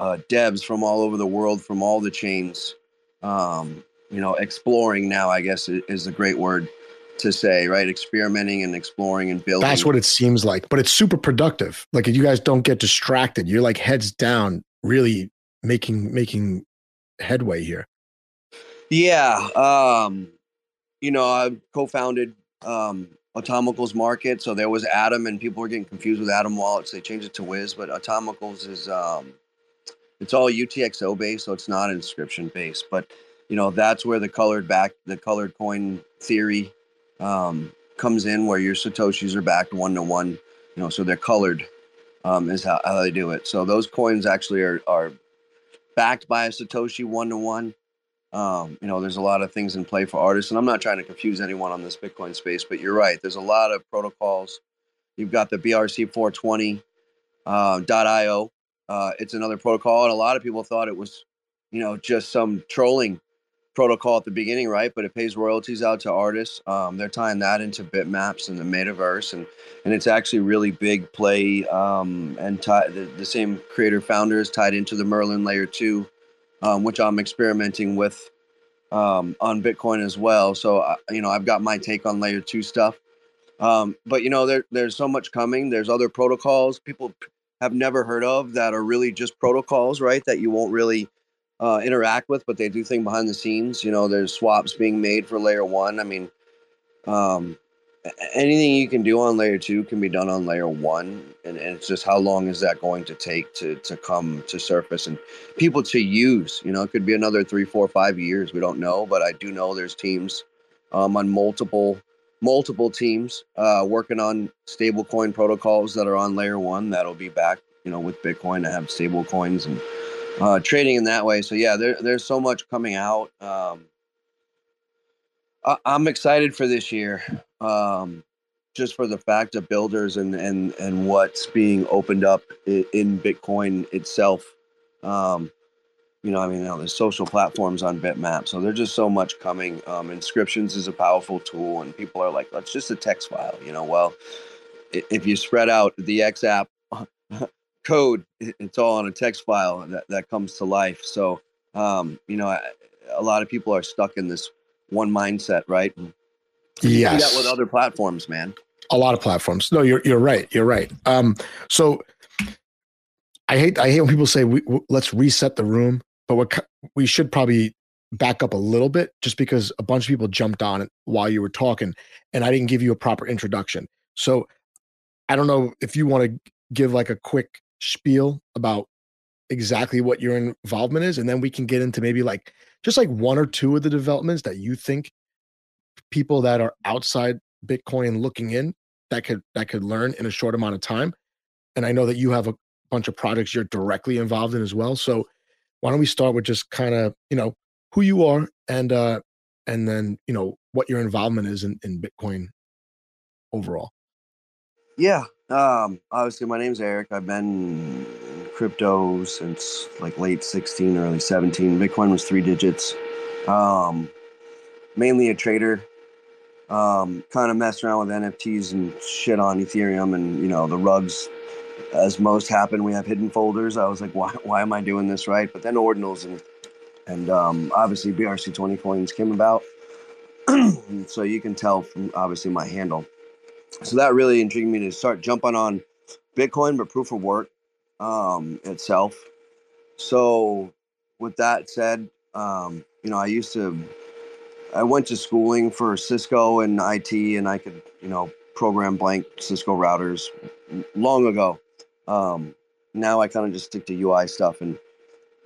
uh, devs from all over the world, from all the chains. Um, you know, exploring now, I guess, is a great word to say, right? Experimenting and exploring and building. That's what it seems like, but it's super productive. Like you guys don't get distracted. You're like heads down, really making making headway here. Yeah, um, you know, I co-founded um, Atomicals Market, so there was Atom, and people were getting confused with Atom wallets. They changed it to Wizz, but Atomicals is um, it's all UTXO based, so it's not inscription based. But you know, that's where the colored back, the colored coin theory um, comes in, where your satoshis are backed one to one. You know, so they're colored um, is how, how they do it. So those coins actually are are backed by a satoshi one to one. Um, you know, there's a lot of things in play for artists, and I'm not trying to confuse anyone on this Bitcoin space, but you're right. There's a lot of protocols. You've got the BRC 420 uh. Uh, it's another protocol, and a lot of people thought it was, you know, just some trolling protocol at the beginning, right? But it pays royalties out to artists. Um, they're tying that into bitmaps and the metaverse, and and it's actually really big play. Um, and tie, the, the same creator founder is tied into the Merlin Layer Two um, which I'm experimenting with um, on Bitcoin as well. So, you know, I've got my take on layer two stuff. Um, but, you know, there, there's so much coming. There's other protocols people have never heard of that are really just protocols, right? That you won't really uh, interact with, but they do things behind the scenes. You know, there's swaps being made for layer one. I mean, um, anything you can do on layer two can be done on layer one and, and, it's just how long is that going to take to to come to surface and people to use you know it could be another three four five years we don't know but i do know there's teams um, on multiple multiple teams uh, working on stable coin protocols that are on layer one that'll be back you know with bitcoin to have stable coins and uh, trading in that way. So yeah there, there's so much coming out um, I, i'm excited for this year um, just for the fact of builders and and and what's being opened up in, Bitcoin itself. Um, you know, I mean, know, there's social platforms on Bitmap, so there's just so much coming. Um, inscriptions is a powerful tool, and people are like, "That's just a text file." You know, well, if you spread out the X app (laughs) code, it's all on a text file that that comes to life. So, um, you know, a lot of people are stuck in this one mindset, right? Yes. that with other platforms, man. A lot of platforms. No, you're you're right. You're right. Um, so I hate I hate when people say we, w- let's reset the room, but what we should probably back up a little bit just because a bunch of people jumped on it while you were talking and I didn't give you a proper introduction. So I don't know if you want to give like a quick spiel about exactly what your involvement is and then we can get into maybe like just like one or two of the developments that you think people that are outside Bitcoin looking in that could that could learn in a short amount of time. And I know that you have a bunch of projects you're directly involved in as well. So why don't we start with just kind of you know who you are and uh and then you know what your involvement is in, in Bitcoin overall. Yeah, um, obviously my name's Eric. I've been in crypto since like late 16, early 17. Bitcoin was three digits. Um, mainly a trader. Um, kind of messed around with NFTs and shit on Ethereum and you know the rugs. As most happen, we have hidden folders. I was like, why, why am I doing this right? But then ordinals and and um, obviously BRC20 coins came about. (clears throat) so you can tell from obviously my handle. So that really intrigued me to start jumping on Bitcoin, but proof of work um, itself. So with that said, um, you know, I used to I went to schooling for Cisco and IT, and I could, you know, program blank Cisco routers long ago. Um, now I kind of just stick to UI stuff and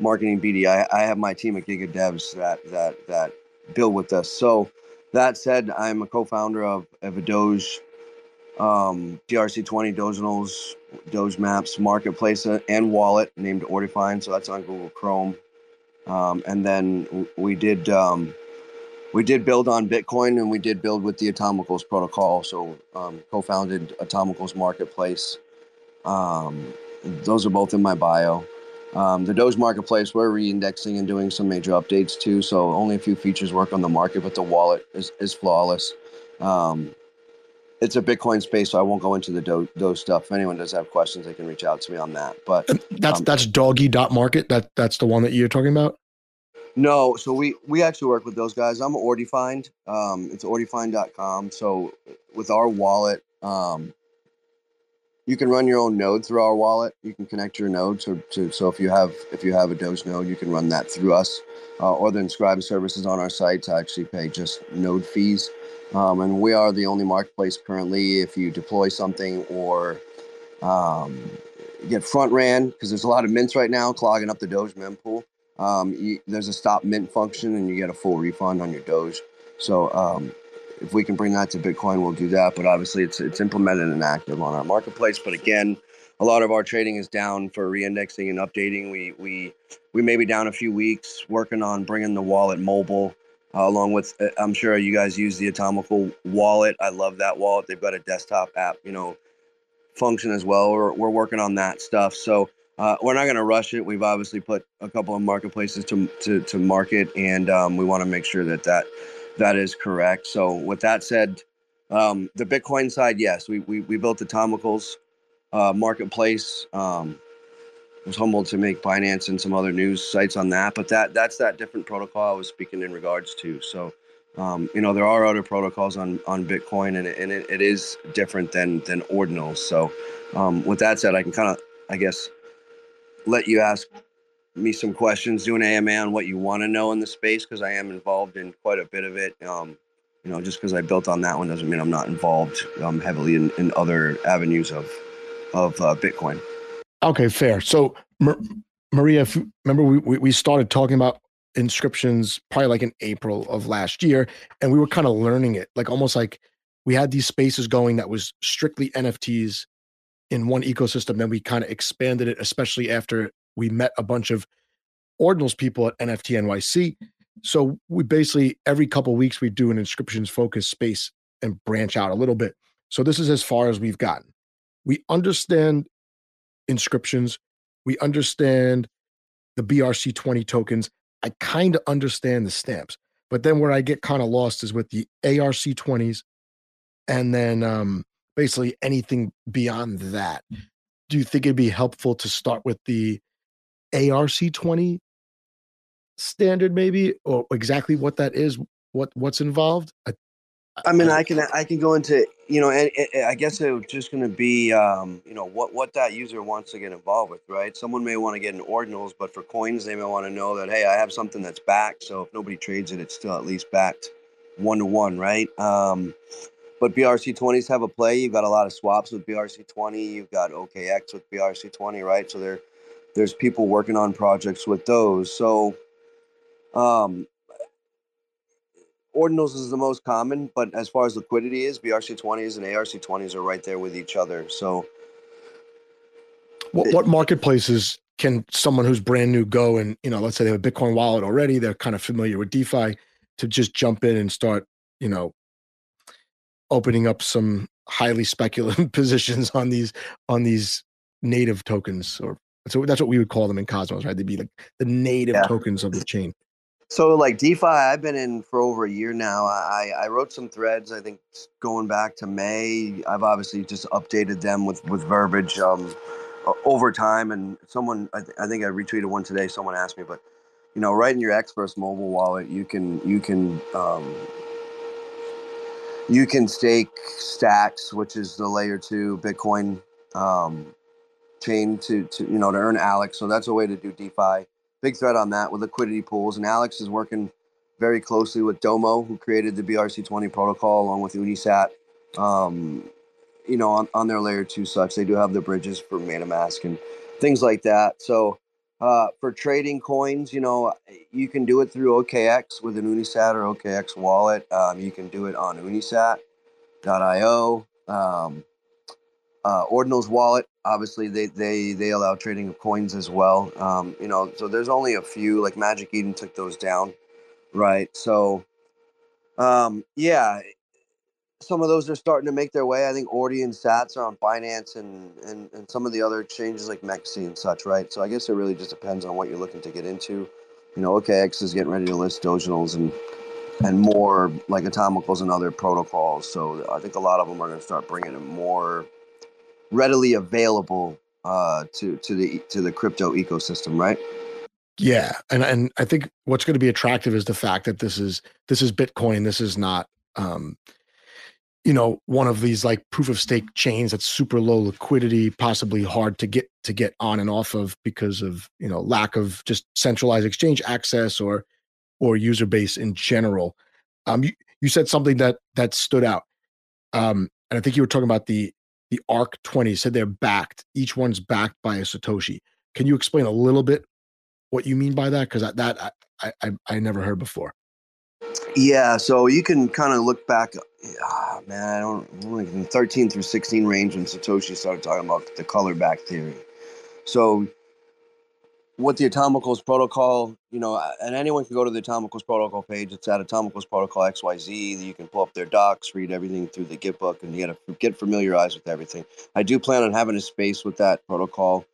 marketing BD. I, I have my team at Giga Devs that that that build with us. So that said, I'm a co-founder of, of a Doge um, BRC20 Doge Doge Maps marketplace and wallet named Ordifind. So that's on Google Chrome Um, and then we did um, we did build on Bitcoin and we did build with the Atomicals protocol. So um, co-founded Atomicals Marketplace. Um, those are both in my bio. Um, the Doge Marketplace, we're re-indexing and doing some major updates too. So only a few features work on the market, but the wallet is, is flawless. Um, it's a Bitcoin space, so I won't go into the Doge, Doge stuff. If anyone does have questions, they can reach out to me on that. But that's um, that's Doggy dot market. That that's the one that you're talking about. No, so we we actually work with those guys. I'm Ordifind. Um, it's ordifind.com. So with our wallet, um, you can run your own node through our wallet. You can connect your node to, to so if you have if you have a Doge node, you can run that through us, uh, or the inscribe services on our site to actually pay just node fees. Um, and we are the only marketplace currently. If you deploy something or um, get front ran, because there's a lot of mints right now clogging up the Doge mempool. Um, you, there's a stop mint function, and you get a full refund on your Doge. So um, if we can bring that to Bitcoin, we'll do that. But obviously, it's it's implemented and active on our marketplace. But again, a lot of our trading is down for reindexing and updating. We we we may be down a few weeks working on bringing the wallet mobile. Uh, along with, uh, I'm sure you guys use the Atomical wallet. I love that wallet. They've got a desktop app, you know, function as well. We're, we're working on that stuff. So uh, we're not going to rush it. We've obviously put a couple of marketplaces to to, to market, and um, we want to make sure that that that is correct. So with that said, um, the Bitcoin side, yes, we we, we built the Atomicals uh, marketplace. Um, was humbled to make Binance and some other news sites on that, but that that's that different protocol I was speaking in regards to. So, um, you know, there are other protocols on on Bitcoin, and, it, and it, it is different than than ordinals. So, um, with that said, I can kind of, I guess, let you ask me some questions, do an AMA on what you want to know in the space because I am involved in quite a bit of it. Um, you know, just because I built on that one doesn't mean I'm not involved um, heavily in, in other avenues of of uh, Bitcoin. Okay, fair. So, Mar- Maria, remember we, we started talking about inscriptions probably like in April of last year, and we were kind of learning it, like almost like we had these spaces going that was strictly NFTs in one ecosystem. Then we kind of expanded it, especially after we met a bunch of ordinals people at NFT NYC. So we basically every couple weeks we do an inscriptions focused space and branch out a little bit. So this is as far as we've gotten. We understand inscriptions. We understand the BRC20 tokens. I kind of understand the stamps. But then where I get kind of lost is with the ARC20s and then um, basically anything beyond that. Do you think it'd be helpful to start with the ARC20 standard maybe or exactly what that is, what what's involved? I, I mean, I can I can go into you know, and, and I guess it's just going to be um, you know what what that user wants to get involved with, right? Someone may want to get in ordinals, but for coins, they may want to know that hey, I have something that's backed, so if nobody trades it, it's still at least backed one to one, right? Um, but BRC20s have a play. You've got a lot of swaps with BRC20. You've got OKX with BRC20, right? So there, there's people working on projects with those. So um, ordinals is the most common, but as far as liquidity is, BRC20s and ARC20s are right there with each other. So, what, what marketplaces can someone who's brand new go and you know, let's say they have a Bitcoin wallet already, they're kind of familiar with DeFi, to just jump in and start, you know, opening up some highly speculative (laughs) positions on these on these native tokens or so that's what we would call them in Cosmos, right? They'd be like the native yeah. tokens of the chain. So like DeFi, I've been in for over a year now. I, I wrote some threads. I think going back to May. I've obviously just updated them with with verbiage um, over time. And someone, I, th- I think I retweeted one today. Someone asked me, but you know, right in your Xverse mobile wallet, you can you can um, you can stake stacks, which is the layer two Bitcoin um, chain to to you know to earn Alex. So that's a way to do DeFi big threat on that with liquidity pools. And Alex is working very closely with Domo, who created the BRC20 protocol along with Unisat. Um, you know, on, on their layer two such, they do have the bridges for MetaMask and things like that. So uh, for trading coins, you know, you can do it through OKX with an Unisat or OKX wallet. Um, you can do it on Unisat.io. Um, uh, Ordinals wallet obviously they they they allow trading of coins as well. Um, you know, so there's only a few. Like Magic Eden took those down, right? So, um, yeah, some of those are starting to make their way. I think Ordi and Sats are on Binance and, and, and some of the other exchanges like MEXC and such, right? So I guess it really just depends on what you're looking to get into. You know, OKX is getting ready to list Doginals and and more like atomicals and other protocols. So I think a lot of them are going to start bringing it more readily available uh, to to the to the crypto ecosystem, right? Yeah, and and I think what's going to be attractive is the fact that this is this is Bitcoin. This is not um, you know one of these like proof of stake chains that's super low liquidity possibly hard to get to get on and off of because of you know lack of just centralized exchange access or or user base in general. Um you, you said something that that stood out um and i think you were talking about the the arc 20 said they're backed. Each one's backed by a satoshi. Can you explain a little bit what you mean by that? Because that I, I i never heard before. Yeah, so you can kind of look back. Oh, man, I don't like in 13 through 16 range when Satoshi started talking about the color back theory. So, what the Atomicals protocol, you know, and anyone can go to the Atomicals protocol page. It's at Atomicals protocol XYZ. You can pull up their docs, read everything through the Git book, and to get familiarized with everything. I do plan on having a space with that protocol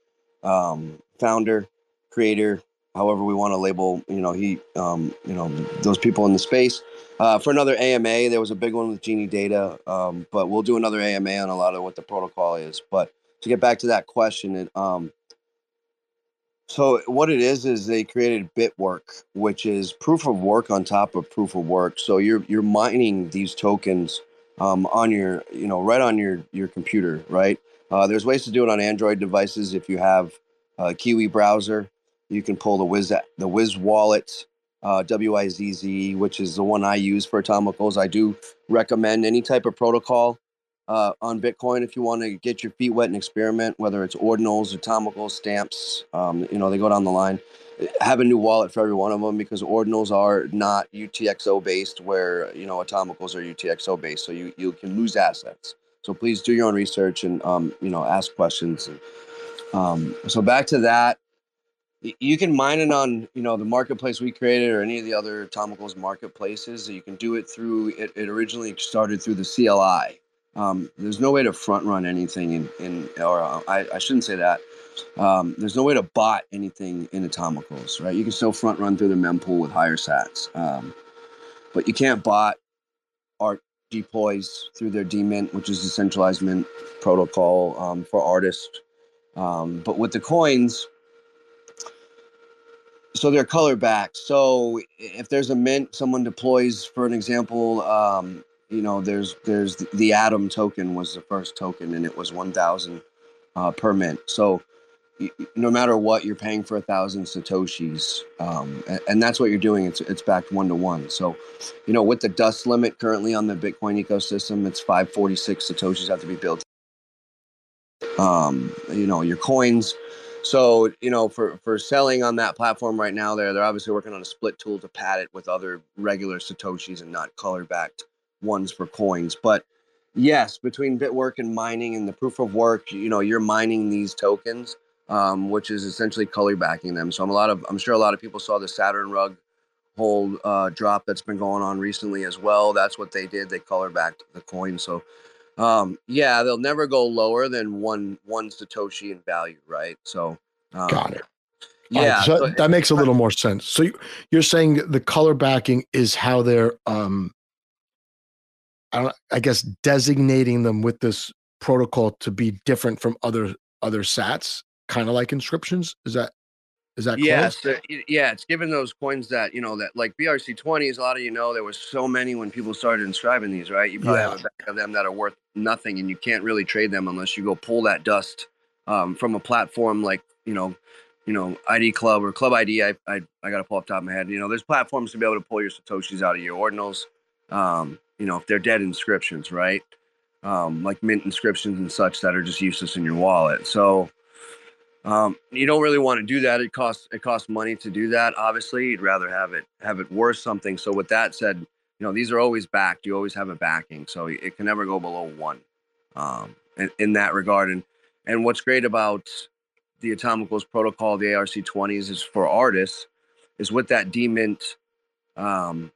um, founder, creator, however we want to label, you know, he, um, you know, those people in the space. Uh, for another AMA, there was a big one with Genie Data, um, but we'll do another AMA on a lot of what the protocol is. But to get back to that question, it, um, so what it is is they created Bitwork, which is proof of work on top of proof of work. So you're you're mining these tokens um, on your, you know, right on your your computer, right? Uh, there's ways to do it on Android devices if you have a Kiwi browser. You can pull the Wizz the Wizz Wallet, uh, WIZZ, which is the one I use for atomicals. I do recommend any type of protocol uh, on Bitcoin if you want to get your feet wet and experiment, whether it's ordinals, atomicals, stamps. Um, you know, they go down the line. Have a new wallet for every one of them because ordinals are not UTXO based, where you know atomicals are UTXO based. So you you can lose assets. So please do your own research and um, you know ask questions. And, um, so back to that you can mine it on you know the marketplace we created or any of the other atomicals marketplaces you can do it through it, it originally started through the cli um, there's no way to front run anything in, in or uh, I, I shouldn't say that. Um, there's no way to bot anything in atomicals right? You can still front run through the mempool with higher sats um, but you can't bot art deploys through their dmint which is the centralized mint protocol um, for artists. Um, but with the coins so they're color back. So if there's a mint, someone deploys, for an example, um, you know, there's there's the Atom token was the first token, and it was one thousand uh, per mint. So no matter what, you're paying for a thousand satoshis, um, and, and, that's what you're doing. It's it's backed one to one. So, you know, with the dust limit currently on the Bitcoin ecosystem, it's 546 satoshis have to be built. Um, you know, your coins so you know, for for selling on that platform right now, they're they're obviously working on a split tool to pad it with other regular satoshis and not color backed ones for coins. But yes, between Bitwork and mining and the proof of work, you know, you're mining these tokens, um, which is essentially color backing them. So I'm a lot of I'm sure a lot of people saw the Saturn rug whole uh, drop that's been going on recently as well. That's what they did. They color backed the coin. So um, yeah, they'll never go lower than one one satoshi in value, right? So um, got it. Yeah, right, so so that makes a little more sense. So you, you're saying the color backing is how they're, um, I don't, I guess, designating them with this protocol to be different from other other Sats, kind of like inscriptions. Is that is that yes? Uh, yeah, it's given those coins that you know that like BRC twenties. A lot of you know there was so many when people started inscribing these, right? You probably yeah. have a back of them that are worth nothing, and you can't really trade them unless you go pull that dust um, from a platform like you know, you know ID Club or Club ID. I I, I got to pull up top of my head. You know, there's platforms to be able to pull your satoshis out of your ordinals. Um, you know, if they're dead inscriptions, right? Um, like mint inscriptions and such that are just useless in your wallet. So um, you don't really want to do that. It costs it costs money to do that. Obviously, you'd rather have it have it worth something. So with that said, you know these are always backed. You always have a backing, so it can never go below one um, in, in that regard. And and what's great about the Atomicals protocol, the ARC20s, is for artists, is with that demint, um,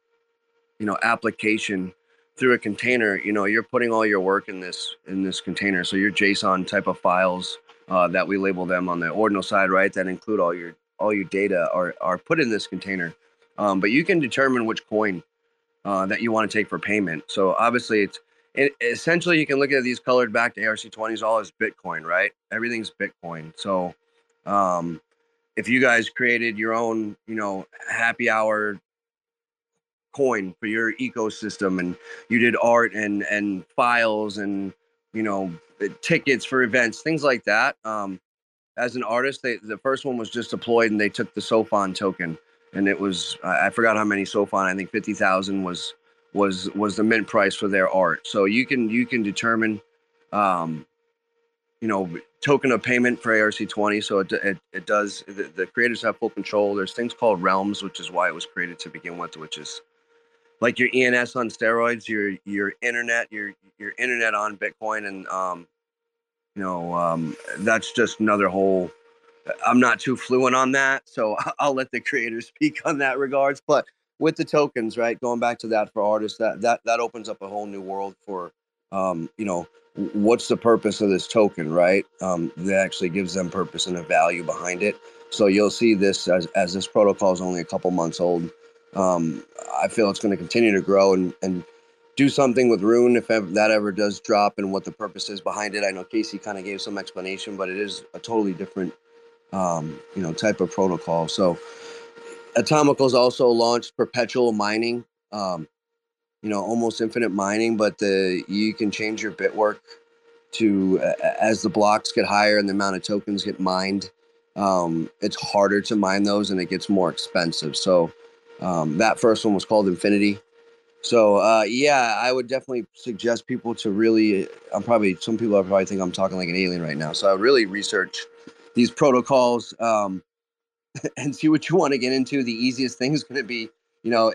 you know, application through a container. You know, you're putting all your work in this in this container. So your JSON type of files uh, that we label them on the ordinal side, right? That include all your all your data are are put in this container. Um, but you can determine which coin uh, that you want to take for payment. So obviously, it's it, essentially you can look at these colored back to ARC20s all as Bitcoin, right? Everything's Bitcoin. So um, if you guys created your own, you know, happy hour coin for your ecosystem and you did art and and files and you know tickets for events things like that um as an artist they the first one was just deployed and they took the sofon token and it was I forgot how many SOFON. I think fifty thousand was was was the mint price for their art. So you can you can determine, um, you know, token of payment for ARC twenty. So it it, it does the, the creators have full control. There's things called realms, which is why it was created to begin with, which is like your ENS on steroids, your your internet, your your internet on Bitcoin, and um, you know, um, that's just another whole I'm not too fluent on that, so (laughs) I'll let the creators speak on that regards. But with the tokens, right, going back to that for artists, that that that opens up a whole new world for, um, you know, what's the purpose of this token, right? Um, that actually gives them purpose and a value behind it. So you'll see this as as this protocol is only a couple months old. Um, I feel it's going to continue to grow and and do something with Rune if ever, that ever does drop and what the purpose is behind it. I know Casey kind of gave some explanation, but it is a totally different um, you know, type of protocol. So Atomicals also launched perpetual mining, um, you know, almost infinite mining, but the you can change your bit work to uh, as the blocks get higher and the amount of tokens get mined. Um, it's harder to mine those and it gets more expensive. So um, that first one was called Infinity. So uh, yeah, I would definitely suggest people to really. I'm probably some people are probably think I'm talking like an alien right now. So I really research these protocols um, (laughs) and see what you want to get into. The easiest thing is going to be, you know,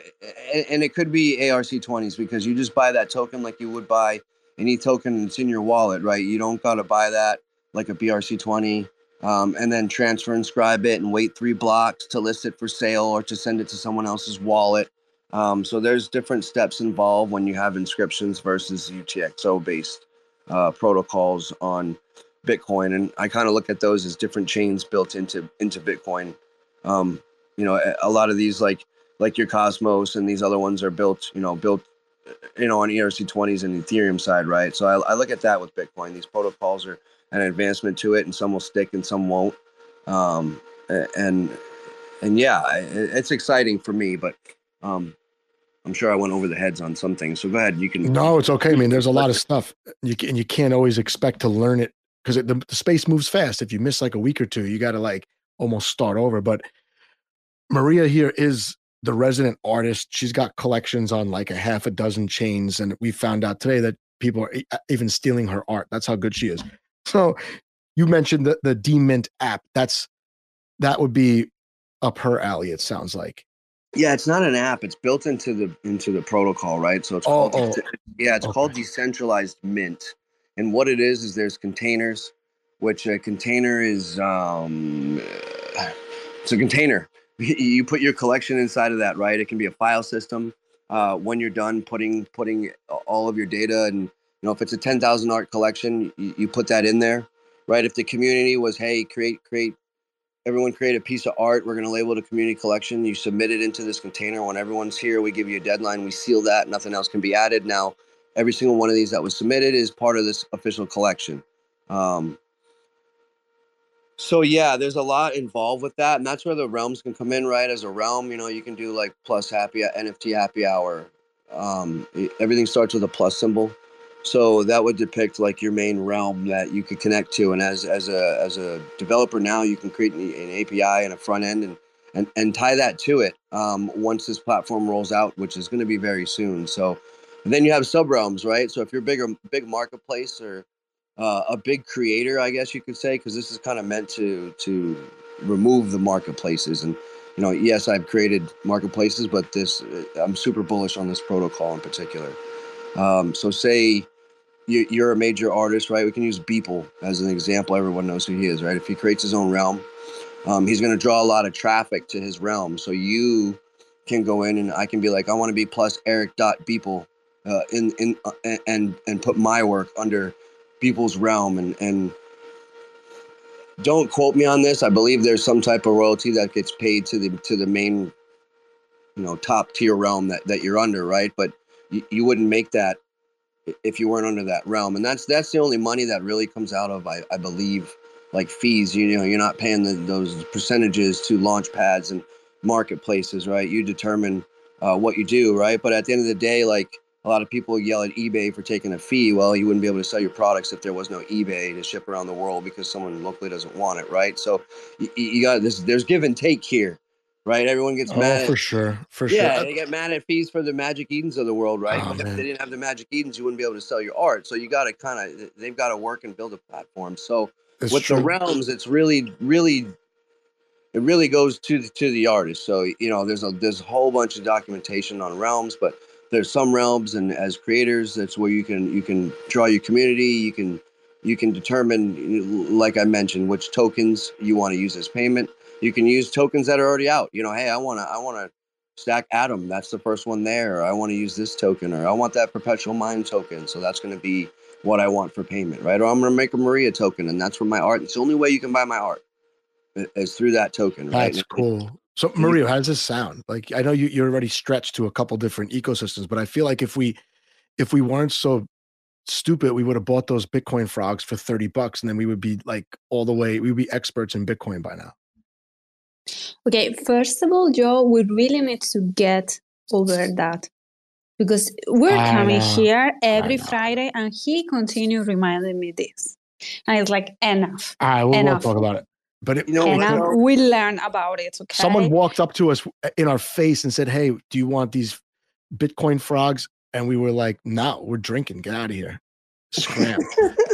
and, and, it could be ARC20s because you just buy that token like you would buy any token that's in your wallet, right? You don't got to buy that like a BRC20 um, and then transfer inscribe it and wait three blocks to list it for sale or to send it to someone else's wallet. Um, so there's different steps involved when you have inscriptions versus UTXO based uh, protocols on Bitcoin, and I kind of look at those as different chains built into into Bitcoin. Um, you know, a lot of these like like your Cosmos and these other ones are built, you know, built you know on ERC20s and Ethereum side, right? So I, I look at that with Bitcoin. These protocols are an advancement to it, and some will stick and some won't. Um, and and yeah, it's exciting for me, but um, I'm sure I went over the heads on some things. So go ahead, you can. No, it's okay. I mean, there's a lot of stuff you can, and you can't always expect to learn it because the, the space moves fast. If you miss like a week or two, you got to like almost start over. But Maria here is the resident artist. She's got collections on like a half a dozen chains, and we found out today that people are even stealing her art. That's how good she is. So you mentioned the the D Mint app. That's that would be up her alley. It sounds like. Yeah, it's not an app. It's built into the into the protocol, right? So it's oh, called oh. yeah, it's okay. called decentralized mint. And what it is is there's containers, which a container is um, it's a container. (laughs) you put your collection inside of that, right? It can be a file system. Uh, when you're done putting putting all of your data, and you know if it's a ten thousand art collection, you, you put that in there, right? If the community was, hey, create create everyone create a piece of art. We're going to label it a community collection. You submit it into this container. When everyone's here, we give you a deadline. We seal that. Nothing else can be added. Now, every single one of these that was submitted is part of this official collection. Um, so yeah, there's a lot involved with that, and that's where the realms can come in, right? As a realm, you know, you can do like plus happy NFT happy hour. Um, everything starts with a plus symbol, so that would depict like your main realm that you could connect to. And as as a as a developer now, you can create an, an API and a front end and and and tie that to it um, once this platform rolls out, which is going to be very soon. So then you have sub realms, right? So if you're bigger, big marketplace or uh, a big creator, I guess you could say, because this is kind of meant to to remove the marketplaces. And you know, yes, I've created marketplaces, but this I'm super bullish on this protocol in particular. Um, so say you, are a major artist, right? We can use Beeple as an example. Everyone knows who he is, right? If he creates his own realm, um, he's going to draw a lot of traffic to his realm. So you can go in and I can be like, I want to be plus Eric dot Beeple uh, in in uh, and and put my work under Beeple's realm and and don't quote me on this. I believe there's some type of royalty that gets paid to the to the main, you know, top tier realm that that you're under, right? But you, you wouldn't make that if you weren't under that realm, and that's that's the only money that really comes out of, I, I believe, like fees. You, know, you're not paying the, those percentages to launch pads and marketplaces, right? You determine uh, what you do, right? But at the end of the day, like a lot of people yell at eBay for taking a fee. Well, you wouldn't be able to sell your products if there was no eBay to ship around the world because someone locally doesn't want it, right? So you, you got this. There's give and take here, right? Everyone gets oh, mad. for sure, for yeah, sure. Yeah, uh, they get mad at fees for the Magic Edens of the world, right? Oh, if they didn't have the Magic Edens, you wouldn't be able to sell your art. So you got to kind of they've got to work and build a platform. So it's with true. the realms, it's really, really it really goes to the, to the artist. So you know, there's a there's a whole bunch of documentation on realms, but there's some realms, and as creators, that's where you can you can draw your community. You can you can determine, like I mentioned, which tokens you want to use as payment. You can use tokens that are already out. You know, hey, I want to I want to stack Atom. That's the first one there. Or I want to use this token, or I want that perpetual mind token. So that's going to be what I want for payment, right? Or I'm going to make a Maria token, and that's for my art. It's the only way you can buy my art is through that token. Right? That's cool. So Maria, how does this sound? Like I know you you're already stretched to a couple different ecosystems, but I feel like if we if we weren't so stupid, we would have bought those Bitcoin frogs for 30 bucks and then we would be like all the way, we would be experts in Bitcoin by now. Okay, first of all, Joe, we really need to get over that because we're I coming know. here every Friday and he continued reminding me this. And it's like, enough. All right, we'll, enough. we'll talk about it. But it, you know, and we learn about it. Okay. Someone walked up to us in our face and said, "Hey, do you want these Bitcoin frogs?" And we were like, "No, we're drinking. Get out of here." Scram. (laughs)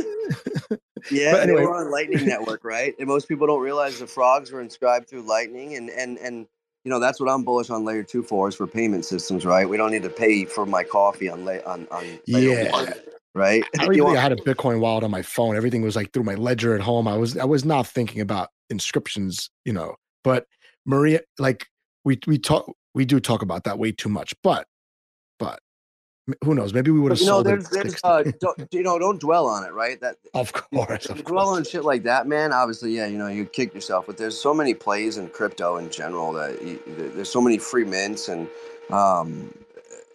yeah, anyway. they were on Lightning Network, right? And most people don't realize the frogs were inscribed through Lightning, and and and you know that's what I'm bullish on layer two for is for payment systems, right? We don't need to pay for my coffee on la- on on yeah. One right? I (laughs) don't want- I had a Bitcoin wallet on my phone. Everything was like through my ledger at home. I was I was not thinking about inscriptions, you know. But Maria, like we we talk we do talk about that way too much. But who knows? Maybe we would have. You know, there's, there's uh, you know, don't dwell on it, right? That of course, of dwell course. on shit like that, man. Obviously, yeah, you know, you kick yourself. But there's so many plays in crypto in general that you, there's so many free mints and, um,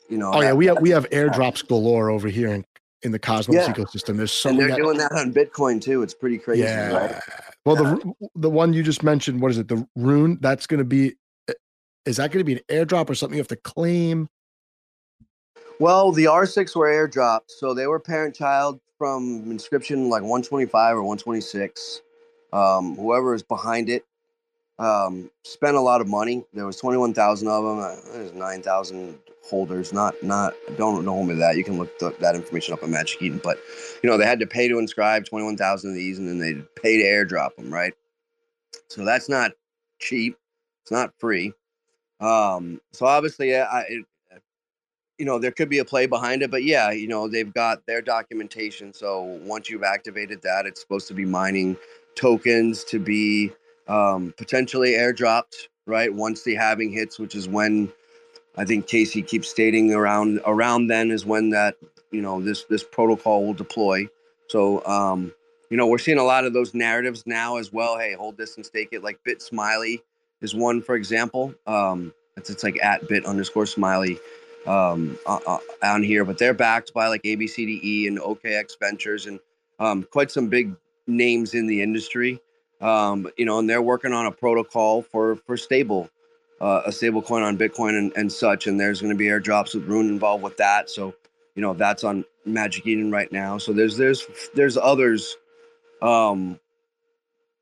you know. Oh that, yeah, we have we have airdrops galore over here in in the Cosmos yeah. ecosystem. There's so and they're doing that on Bitcoin too. It's pretty crazy. Yeah. Right? Well, the the one you just mentioned, what is it? The rune that's going to be. Eh, is that going to be an airdrop or something you have to claim? Well, the R6 were airdropped, so they were parent child from inscription like 125 or 126. Um, whoever is behind it um, spent a lot of money. There was 21,000 of them. Uh, there's 9,000 holders. Not not don't know me that. You can look that information up on Magic Eden. But you know they had to pay to inscribe twenty one thousand of these, and then they pay to airdrop them. Right. So that's not cheap. It's not free. Um, so obviously, I, it, you know, there could be a play behind it, but yeah, you know, they've got their documentation. So once you've activated that, it's supposed to be mining tokens to be um, potentially airdropped, right? Once the halving hits, which is when I think Casey keeps stating around around then is when that you know this this protocol will deploy. So um, you know we're seeing a lot of those narratives now as well. Hey, hold this and stake it. Like Bit Smiley is one for example. Um, it's, it's like at Bit underscore Smiley um, uh, uh, on here, but they're backed by like ABCDE and OKX Ventures and um, quite some big names in the industry. Um, you know, and they're working on a protocol for for stable uh, a stable coin on Bitcoin and, and such. And there's going to be airdrops with Rune involved with that. So, you know, that's on Magic Eden right now. So there's there's there's others um,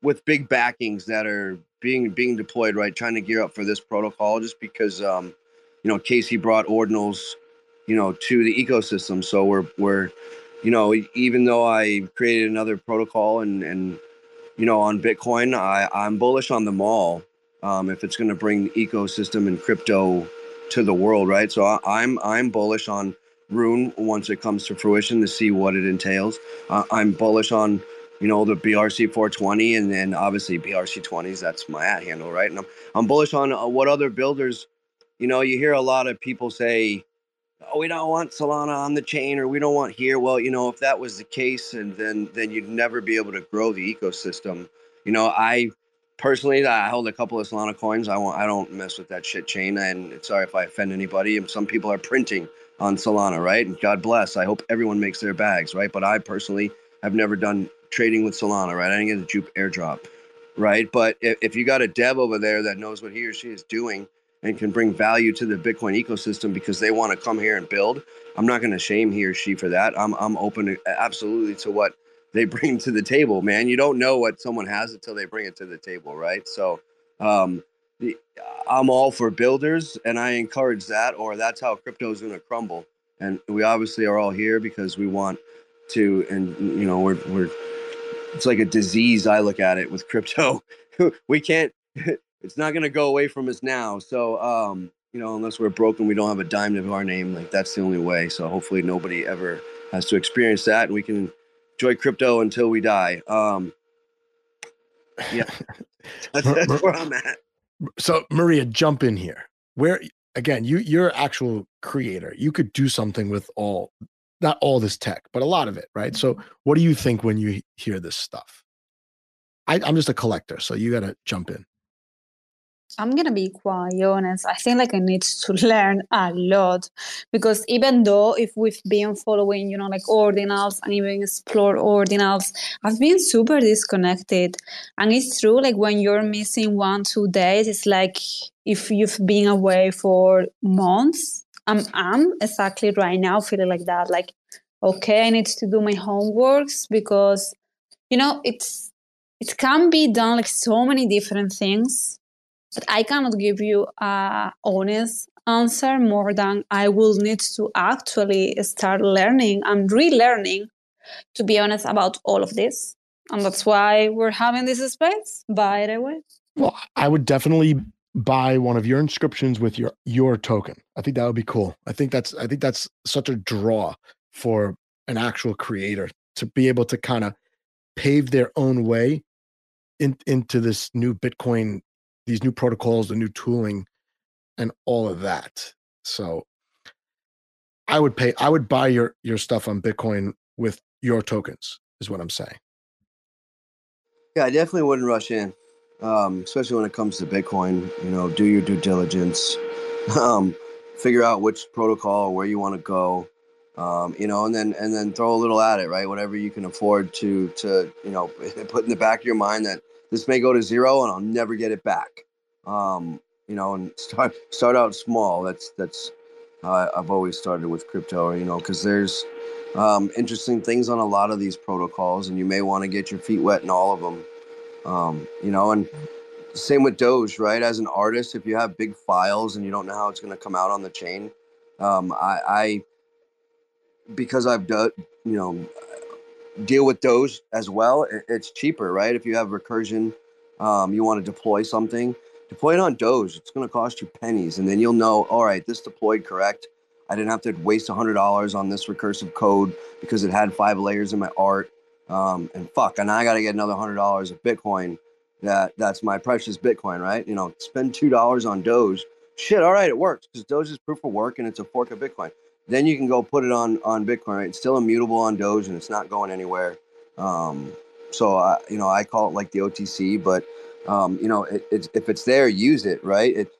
with big backings that are being being deployed, right? Trying to gear up for this protocol, just because um, you know Casey brought ordinals, you know, to the ecosystem. So we're we're you know even though I created another protocol and and you know on Bitcoin, I I'm bullish on them all um, if it's going to bring ecosystem and crypto to the world, right? So I, I'm I'm bullish on Rune once it comes to fruition to see what it entails. Uh, I'm bullish on you know the BRC 420 and then obviously BRC 20s. That's my at handle, right? And I'm I'm bullish on uh, what other builders. You know, you hear a lot of people say, "Oh, we don't want Solana on the chain," or "We don't want here." Well, you know, if that was the case, and then then you'd never be able to grow the ecosystem. You know, I personally i hold a couple of solana coins. I want i don't mess with that shit chain and sorry if i offend anybody and some people are printing on solana right? And god bless. I hope everyone makes their bags right? But i personally have never done trading with solana right? I didn't get a JUP airdrop right? But if, if you got a dev over there that knows what he or she is doing and can bring value to the bitcoin ecosystem because they want to come here and build i'm not going to shame he or she for that i'm, I'm open absolutely to what they (laughs) bring to the table, man. You don't know what someone has until they bring it to the table, right? So, um, I'm all for builders, and I encourage that, or that's how crypto is going to crumble. And we obviously are all here because we want to, and you know, we're we're it's like a disease. I look at it with crypto. (laughs) we can't. (laughs) It's not going to go away from us now. So, um, you know, unless we're broken, we don't have a dime to our name. Like that's the only way. So hopefully, nobody ever has to experience that, and we can enjoy crypto until we die. Um, yeah, (laughs) that's, that's where I'm at. So Maria, jump in here. Where again, you you're actual creator. You could do something with all, not all this tech, but a lot of it, right? So what do you think when you hear this stuff? I, I'm just a collector, so you got to jump in. I'm gonna be quite honest. I think like I need to (laughs) learn a lot because even though if we've been following, you know, like ordinals and even explore ordinals, I've been super disconnected. And it's true, like when you're missing one, two days, it's like if you've been away for months. I'm I'm exactly right now feeling like that. Like, okay, I need to do my homeworks because, you know, it's it can be done like so many different things but I cannot give you a honest answer more than I will need to actually start learning and relearning, to be honest, about all of this. And that's why we're having this space, by the way. Well, I would definitely buy one of your inscriptions with your your token. I think that would be cool. I think that's I think that's such a draw for an actual creator to be able to kind of pave their own way in, into this new Bitcoin these new protocols, the new tooling, and all of that. So I would pay I would buy your your stuff on Bitcoin with your tokens, is what I'm saying. Yeah, I definitely wouldn't rush in. Um, especially when it comes to Bitcoin, you know, do your due diligence. (laughs) Um, figure out which protocol or where you want to go. Um, you know, and then and then throw a little at it, right? Whatever you can afford to to you know (laughs) put in the back of your mind that this may go to zero and I'll never get it back. Um, you know, and (laughs) start start out small. That's that's I've always started with crypto. You know, because there's um, interesting things on a lot of these protocols, and you may want to get your feet wet in all of them. Um, you know, and same with Doge, right? As an artist, if you have big files and you don't know how it's going to come out on the chain, um, I, I because I've done, you know, deal with Doge as well. It's cheaper, right? If you have recursion, um, you want to deploy something, deploy it on Doge. It's going to cost you pennies, and then you'll know. All right, this deployed correct. I didn't have to waste hundred dollars on this recursive code because it had five layers in my art. Um, and fuck, and I got to get another hundred dollars of Bitcoin. That that's my precious Bitcoin, right? You know, spend two dollars on Doge. Shit, all right, it works because Doge is proof of work and it's a fork of Bitcoin. Then you can go put it on on Bitcoin. Right? It's still immutable on Doge and it's not going anywhere. Um, so I, you know, I call it like the OTC, but um, you know, it, if it's there, use it. Right? It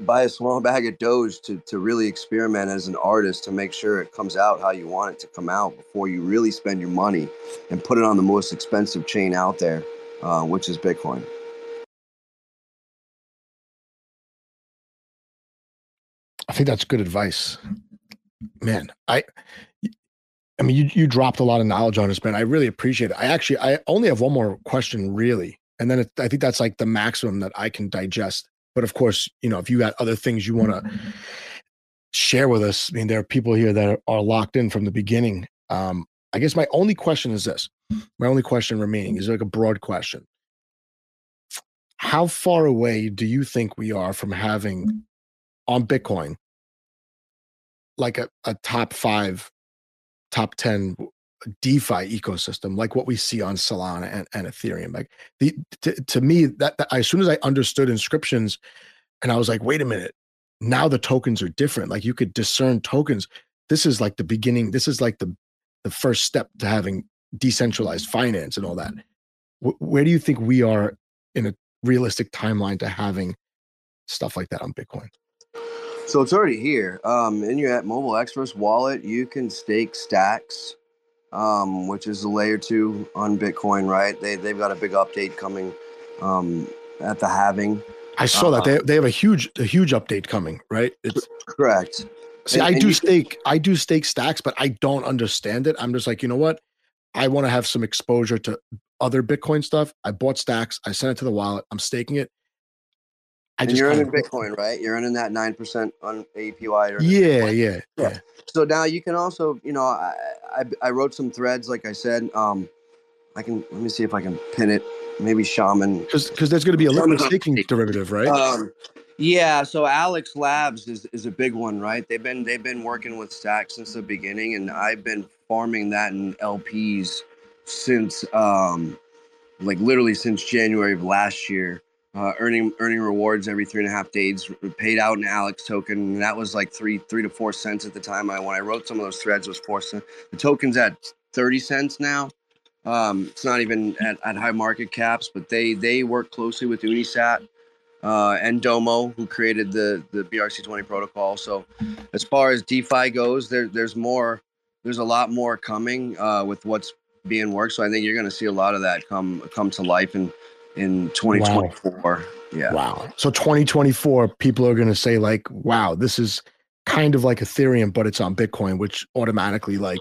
buy a small (laughs) bag of Doge to to really experiment as an artist to make sure it comes out how you want it to come out before you really spend your money and put it on the most expensive chain out there, uh, which is Bitcoin. I think that's good advice man, I I mean you you dropped a lot of knowledge on us, man. I really appreciate it. I actually I only have one more question really. And then it, I think that's like the maximum that I can digest. But of course, you know, if you got other things you want to share with us, I mean, there are people here that are, locked in from the beginning. Um, I guess my only question is this. My only question remaining is like a broad question. How far away do you think we are from having on Bitcoin like a, a top five, top 10 DeFi ecosystem, like what we see on Solana and, and Ethereum. Like the to, to me, that, that as soon as I understood inscriptions, and I was like, wait a minute, now the tokens are different. Like you could discern tokens. This is like the beginning. This is like the the first step to having decentralized finance and all that. Mm-hmm. W- where do you think we are in a realistic timeline to having stuff like that on Bitcoin? So it's already here. Um, in your mobile Exodus wallet, you can stake stacks, um, which is a layer two on Bitcoin, right? They, they've got a big update coming um, at the halving. I saw uh, that they, they have a huge a huge update coming, right? It's correct. See, and, I do stake I do stake stacks, but I don't understand it. I'm just like, you know what? I want to have some exposure to other Bitcoin stuff. I bought stacks. I sent it to the wallet. I'm staking it. I and you're earning Bitcoin, right? You're earning that nine percent on APY. Yeah, yeah, yeah, So now you can also, you know, I, I, I wrote some threads, like I said. Um, I can let me see if I can pin it. Maybe shaman, because because there's going to be a liquid staking derivative, right? Um, yeah. So Alex Labs is, is a big one, right? They've been they've been working with Stack since the beginning, and I've been farming that in LPs since um, like literally since January of last year uh, earning earning rewards every three and a half days, paid out an Alex token. And that was like three three to four cents at the time. I when I wrote some of those threads was four cents. The token's at thirty cents now. Um, it's not even at, at high market caps, but they they work closely with Unisat uh, and Domo, who created the the BRC20 protocol. So as far as DeFi goes, there there's more. There's a lot more coming uh, with what's being worked. So I think you're going to see a lot of that come come to life and in 2024. Wow. Yeah. Wow. So 2024, people are going to say like, "Wow, this is kind of like Ethereum, but it's on Bitcoin," which automatically like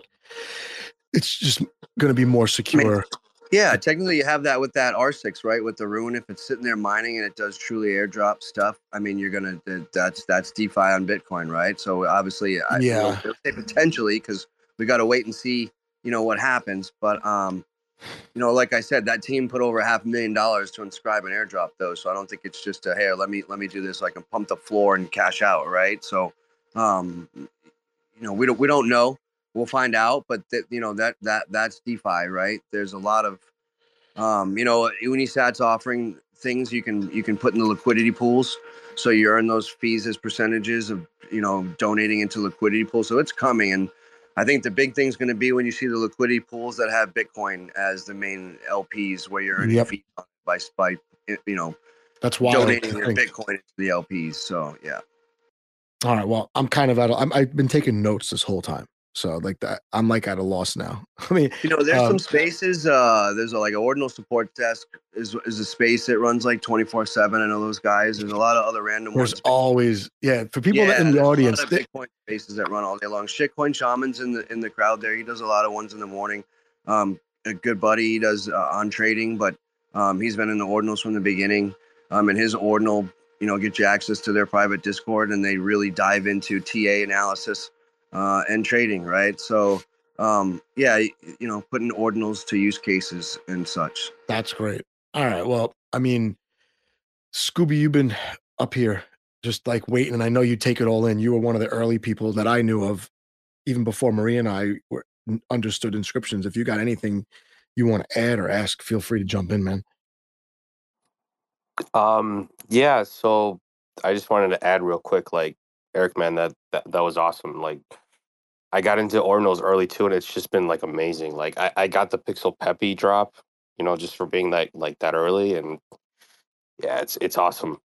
it's just going to be more secure. I mean, yeah, technically you have that with that R6, right? With the Rune, if it's sitting there mining and it does truly airdrop stuff, I mean, you're gonna that's that's DeFi on Bitcoin, right? So obviously, I yeah, say potentially because we got to wait and see, you know, what happens. But um, you know, like I said, that team put over half a million dollars to inscribe an airdrop, though. So I don't think it's just a hey, let me let me do this so I can pump the floor and cash out, right? So, um, you know, we don't we don't know. We'll find out, but that you know that that that's DeFi, right? There's a lot of, um, you know, Unisat's offering things you can you can put in the liquidity pools, so you earn those fees as percentages of you know donating into liquidity pools. So it's coming, and I think the big thing is going to be when you see the liquidity pools that have Bitcoin as the main LPs, where you're earning yep. fees by by you know that's why donating your Bitcoin to the LPs. So yeah. All right. Well, I'm kind of at. i have been taking notes this whole time. So like that, I'm like at a loss now. (laughs) I mean, you know, there's um, some spaces. Uh, there's a, like an ordinal support desk is is a space that runs like 24 seven. I know those guys. There's a lot of other random. Ones. There's ones. always yeah for people yeah, in the audience. They, Bitcoin spaces that run all day long. Shitcoin shamans in the in the crowd there. He does a lot of ones in the morning. Um, a good buddy. He does uh, on trading, but um, he's been in the ordinals from the beginning. Um, and his ordinal, you know, get you access to their private Discord, and they really dive into TA analysis uh, and trading, right? So, um, yeah, you know, putting ordinals to use cases and such. That's great. All right. Well, I mean, Scooby, you've been up here just like waiting, and I know you take it all in. You were one of the early people that I knew of, even before Maria and I were understood inscriptions. If you got anything you want to add or ask, feel free to jump in, man. Um, yeah. So I just wanted to add real quick, like Erik, man, that that, that was awesome. Like I got into ordinals early too, and it's just been like amazing. Like I, I got the Pixel Peppy drop, you know, just for being like like that early, and yeah, it's it's awesome.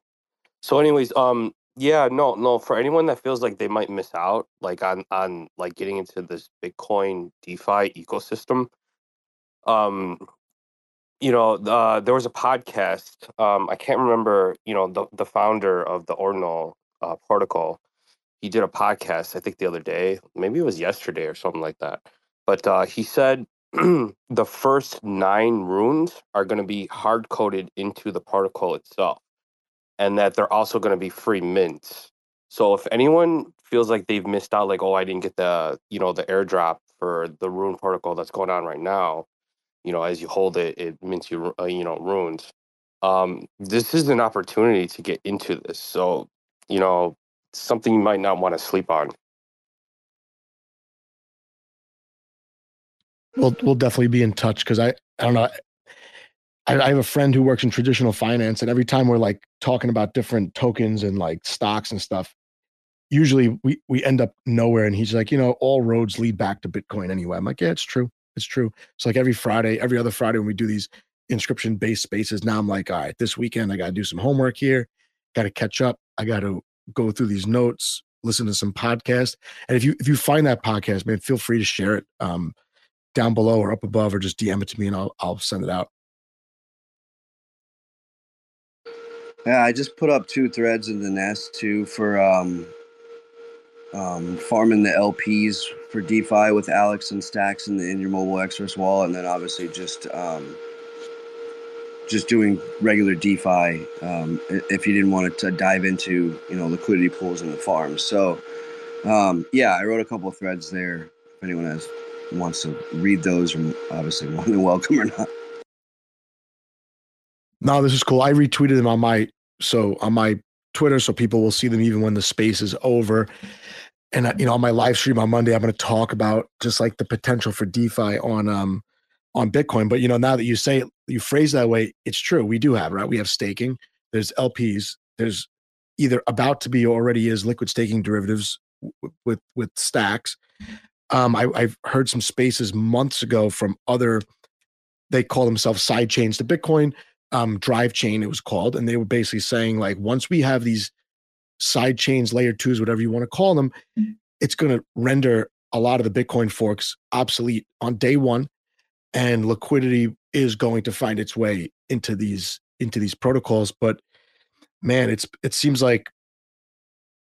(laughs) so, anyways, um, yeah, no, no, for anyone that feels like they might miss out, like on on like getting into this Bitcoin DeFi ecosystem, um, you know, uh, there was a podcast. Um, I can't remember, you know, the the founder of the Ordinal uh, protocol he did a podcast, I think the other day, maybe it was yesterday or something like that. But uh, he said (clears throat) the first nine runes are going to be hard coded into the protocol itself, and that they're also going to be free mints. So if anyone feels like they've missed out, like oh, I didn't get the you know the airdrop for the rune protocol that's going on right now, you know, as you hold it, it mints you uh, you know runes. Um, this is an opportunity to get into this. So you know, something you might not want to sleep on. We'll we'll definitely be in touch because I I don't know. I, I have a friend who works in traditional finance, and every time we're like talking about different tokens and like stocks and stuff, usually we we end up nowhere. And he's like, you know, all roads lead back to Bitcoin anyway. I'm like, yeah, it's true, it's true. It's like every Friday, every other Friday when we do these inscription based spaces. Now I'm like, all right, this weekend I got to do some homework here, got to catch up. I got to go through these notes, listen to some podcasts. And if you if you find that podcast, man, feel free to share it um, down below or up above, or just DM it to me and I'll I'll send it out. Yeah, I just put up two threads in the nest too for um, um, farming the LPs for DeFi with Alex and Stacks in, the, in your mobile Exodus wallet, and then obviously just um, just doing regular DeFi um, if you didn't want to dive into you know liquidity pools in the farms. So um, yeah, I wrote a couple of threads there. If anyone has wants to read those, I'm obviously (laughs) more than welcome or not. No, this is cool. I retweeted them on my so on my Twitter, so people will see them even when the space is over. And you know, on my live stream on Monday, I'm going to talk about just like the potential for DeFi on um on Bitcoin. But you know, now that you say it, you phrase that way, it's true. We do have right. We have staking. There's LPs. There's either about to be or already is liquid staking derivatives w- with with stacks. Um, I, I've heard some spaces months ago from other. They call themselves side chains to Bitcoin. Um, drive chain it was called, and they were basically saying like once we have these side chains, layer twos, whatever you want to call them, it's going to render a lot of the Bitcoin forks obsolete on day one and liquidity is going to find its way into these into these protocols but man it's it seems like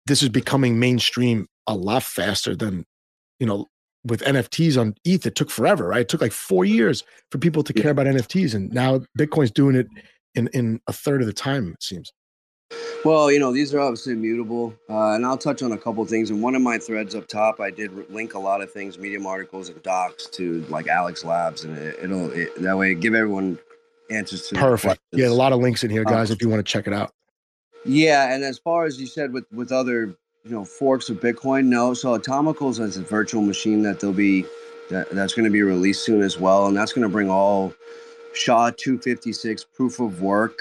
this is becoming mainstream a lot faster than you know with nfts on eth it took forever right? It took like four years for people to care about nfts and now bitcoin's doing it in in a third of the time it seems well, you know, these are obviously immutable, uh, and I'll touch on a couple things. In one of my threads up top, I did link a lot of things, Medium articles and docs to like Alex Labs, and it, will it, that way give everyone answers to perfect. Yeah, a lot of links in here, guys, um, if you want to check it out. Yeah, and as far as you said with with other you know forks of Bitcoin, no. So Atomicals is a virtual machine that they'll be that, that's going to be released soon as well, and that's going to bring all SHA 256 proof of work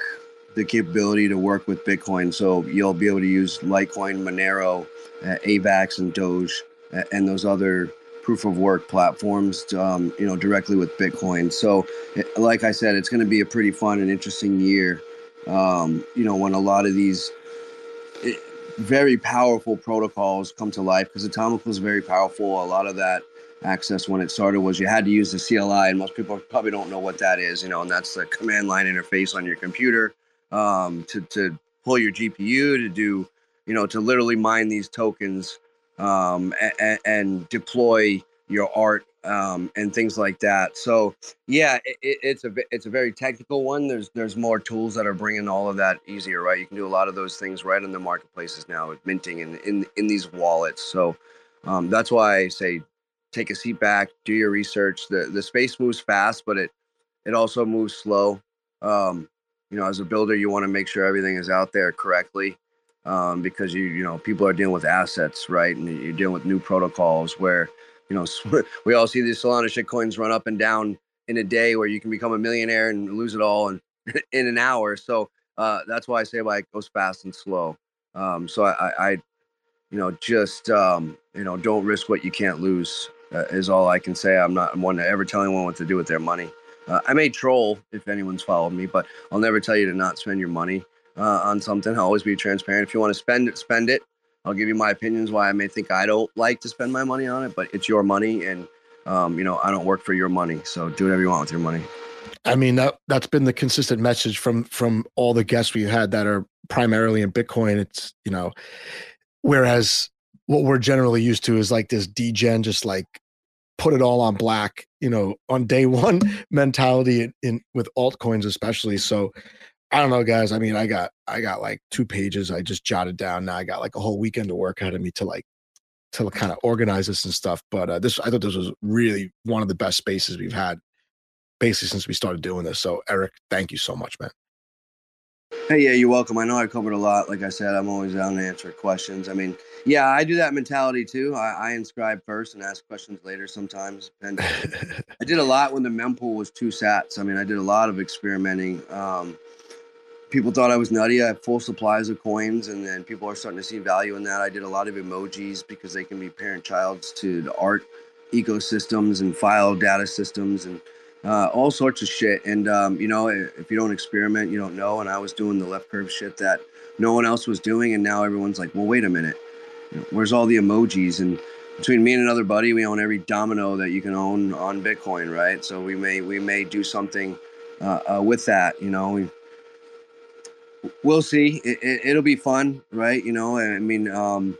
the capability to work with Bitcoin. So you'll be able to use Litecoin, Monero, uh, AVAX, and Doge, uh, and those other proof of work platforms, um, you know, directly with Bitcoin. So, it, like I said, it's going to be a pretty fun and interesting year. Um, you know, when a lot of these eh, very powerful protocols come to life, because Atomical is very powerful. A lot of that access when it started was you had to use the CLI, and most people probably don't know what that is, you know, and that's the command line interface on your computer um, to to pull your GPU to do, you know, to literally mine these tokens um, and, and deploy your art um, and things like that. So yeah, it, it's a it's a very technical one. There's there's more tools that are bringing all of that easier, right? You can do a lot of those things right in the marketplaces now with minting and in in these wallets. So um, that's why I say take a seat back, do your research. the The space moves fast, but it it also moves slow. Um, you know, as a builder, you want to make sure everything is out there correctly um, because you, you know, people are dealing with assets, right? And you're dealing with new protocols where, you know, (laughs) we all see these Solana shit coins run up and down in a day where you can become a millionaire and lose it all in, (laughs) in an hour. So uh, that's why I say like it goes fast and slow. Um, so I, I, you know, just, um, you know, don't risk what you can't lose uh, is all I can say. I'm not one to ever tell anyone what to do with their money. Uh, I may troll if anyone's followed me, but I'll never tell you to not spend your money uh, on something. I'll always be transparent. If you want to spend it, spend it. I'll give you my opinions why I may think I don't like to spend my money on it, but it's your money, and um, you know I don't work for your money, so do whatever you want with your money. I mean that that's been the consistent message from from all the guests we've had that are primarily in Bitcoin. It's you know, whereas what we're generally used to is like this degen, just like put it all on black, you know, on day (laughs) one mentality in, in, with altcoins especially. So I don't know, guys. I mean, I got I got like two pages I just jotted down. Now I got like a whole weekend to work ahead of me to like to kind of organize this and stuff. But uh, this I thought this was really one of the best spaces we've had basically since we started doing this. So Erik, thank you so much, man. Hey, yeah, you're welcome. I know I covered a lot. Like I said, I'm always down to answer questions. I mean, yeah, I do that mentality too. I, I inscribe first and ask questions later sometimes. And (laughs) I did a lot when the mempool was two sats. I mean, I did a lot of experimenting. Um, people thought I was nutty. I have full supplies of coins, and then people are starting to see value in that. I did a lot of emojis because they can be parent childs to the art ecosystems and file data systems and uh, all sorts of shit. And um, you know, if you don't experiment, you don't know. And I was doing the left curve shit that no one else was doing, and now everyone's like, "Well, wait a minute, where's all the emojis?" And between me and another buddy, we own every domino that you can own on Bitcoin, right? So we may we may do something uh, uh, with that. You know, we, we'll see. It, will it, be fun, right? You know, I mean. Um,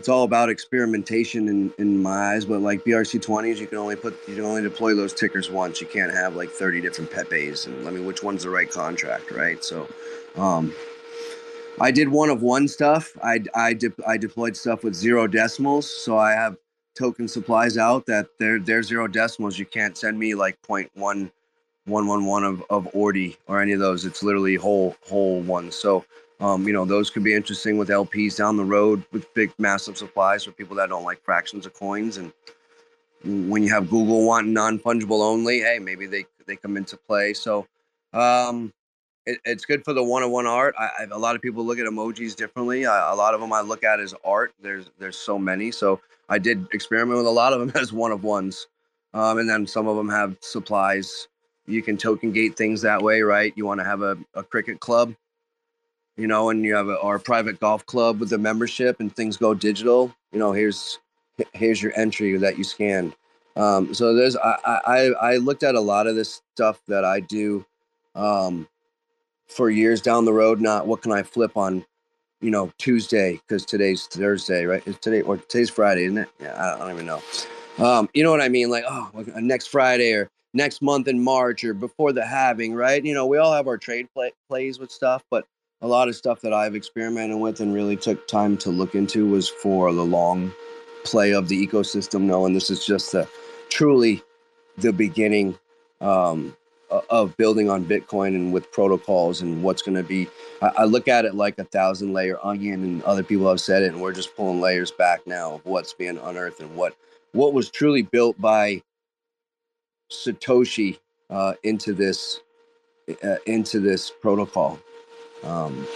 it's all about experimentation in, in my eyes. But like BRC20s, you can only put you can only deploy those tickers once. You can't have like 30 different Pepes. And I mean, which one's the right contract, right? So, um, I did one of one stuff. I I, de- I deployed stuff with zero decimals, so I have token supplies out that they're they're zero decimals. You can't send me like point one one one one of of ordi or any of those. It's literally whole whole ones. So um, you know, those could be interesting with LPs down the road with big, massive supplies for people that don't like fractions of coins. And when you have Google wanting non fungible only, hey, maybe they they come into play. So um, it, it's good for the one-on-one art. I, I, a lot of people look at emojis differently. I, a lot of them I look at as art. There's there's so many. So I did experiment with a lot of them (laughs) as one of ones, um, and then some of them have supplies. You can token gate things that way, right? You want to have a, a cricket club you know, and you have a, our private golf club with a membership and things go digital, you know, here's here's your entry that you scanned. Um, so there's I, I I looked at a lot of this stuff that I do um, for years down the road. Not what can I flip on, you know, Tuesday because today's Thursday, right? It's today or today's Friday, isn't it? Yeah, I don't, I don't even know. Um, you know what I mean? Like oh, next Friday or next month in March or before the halving, right? You know, we all have our trade play, plays with stuff, but a lot of stuff that I've experimented with and really took time to look into was for the long play of the ecosystem, knowing this is just the truly the beginning um, of building on Bitcoin and with protocols and what's going to be. I, I, look at it like a thousand layer onion, and other people have said it, and we're just pulling layers back now of what's being unearthed and what what was truly built by Satoshi uh, into this uh, into this protocol. Um,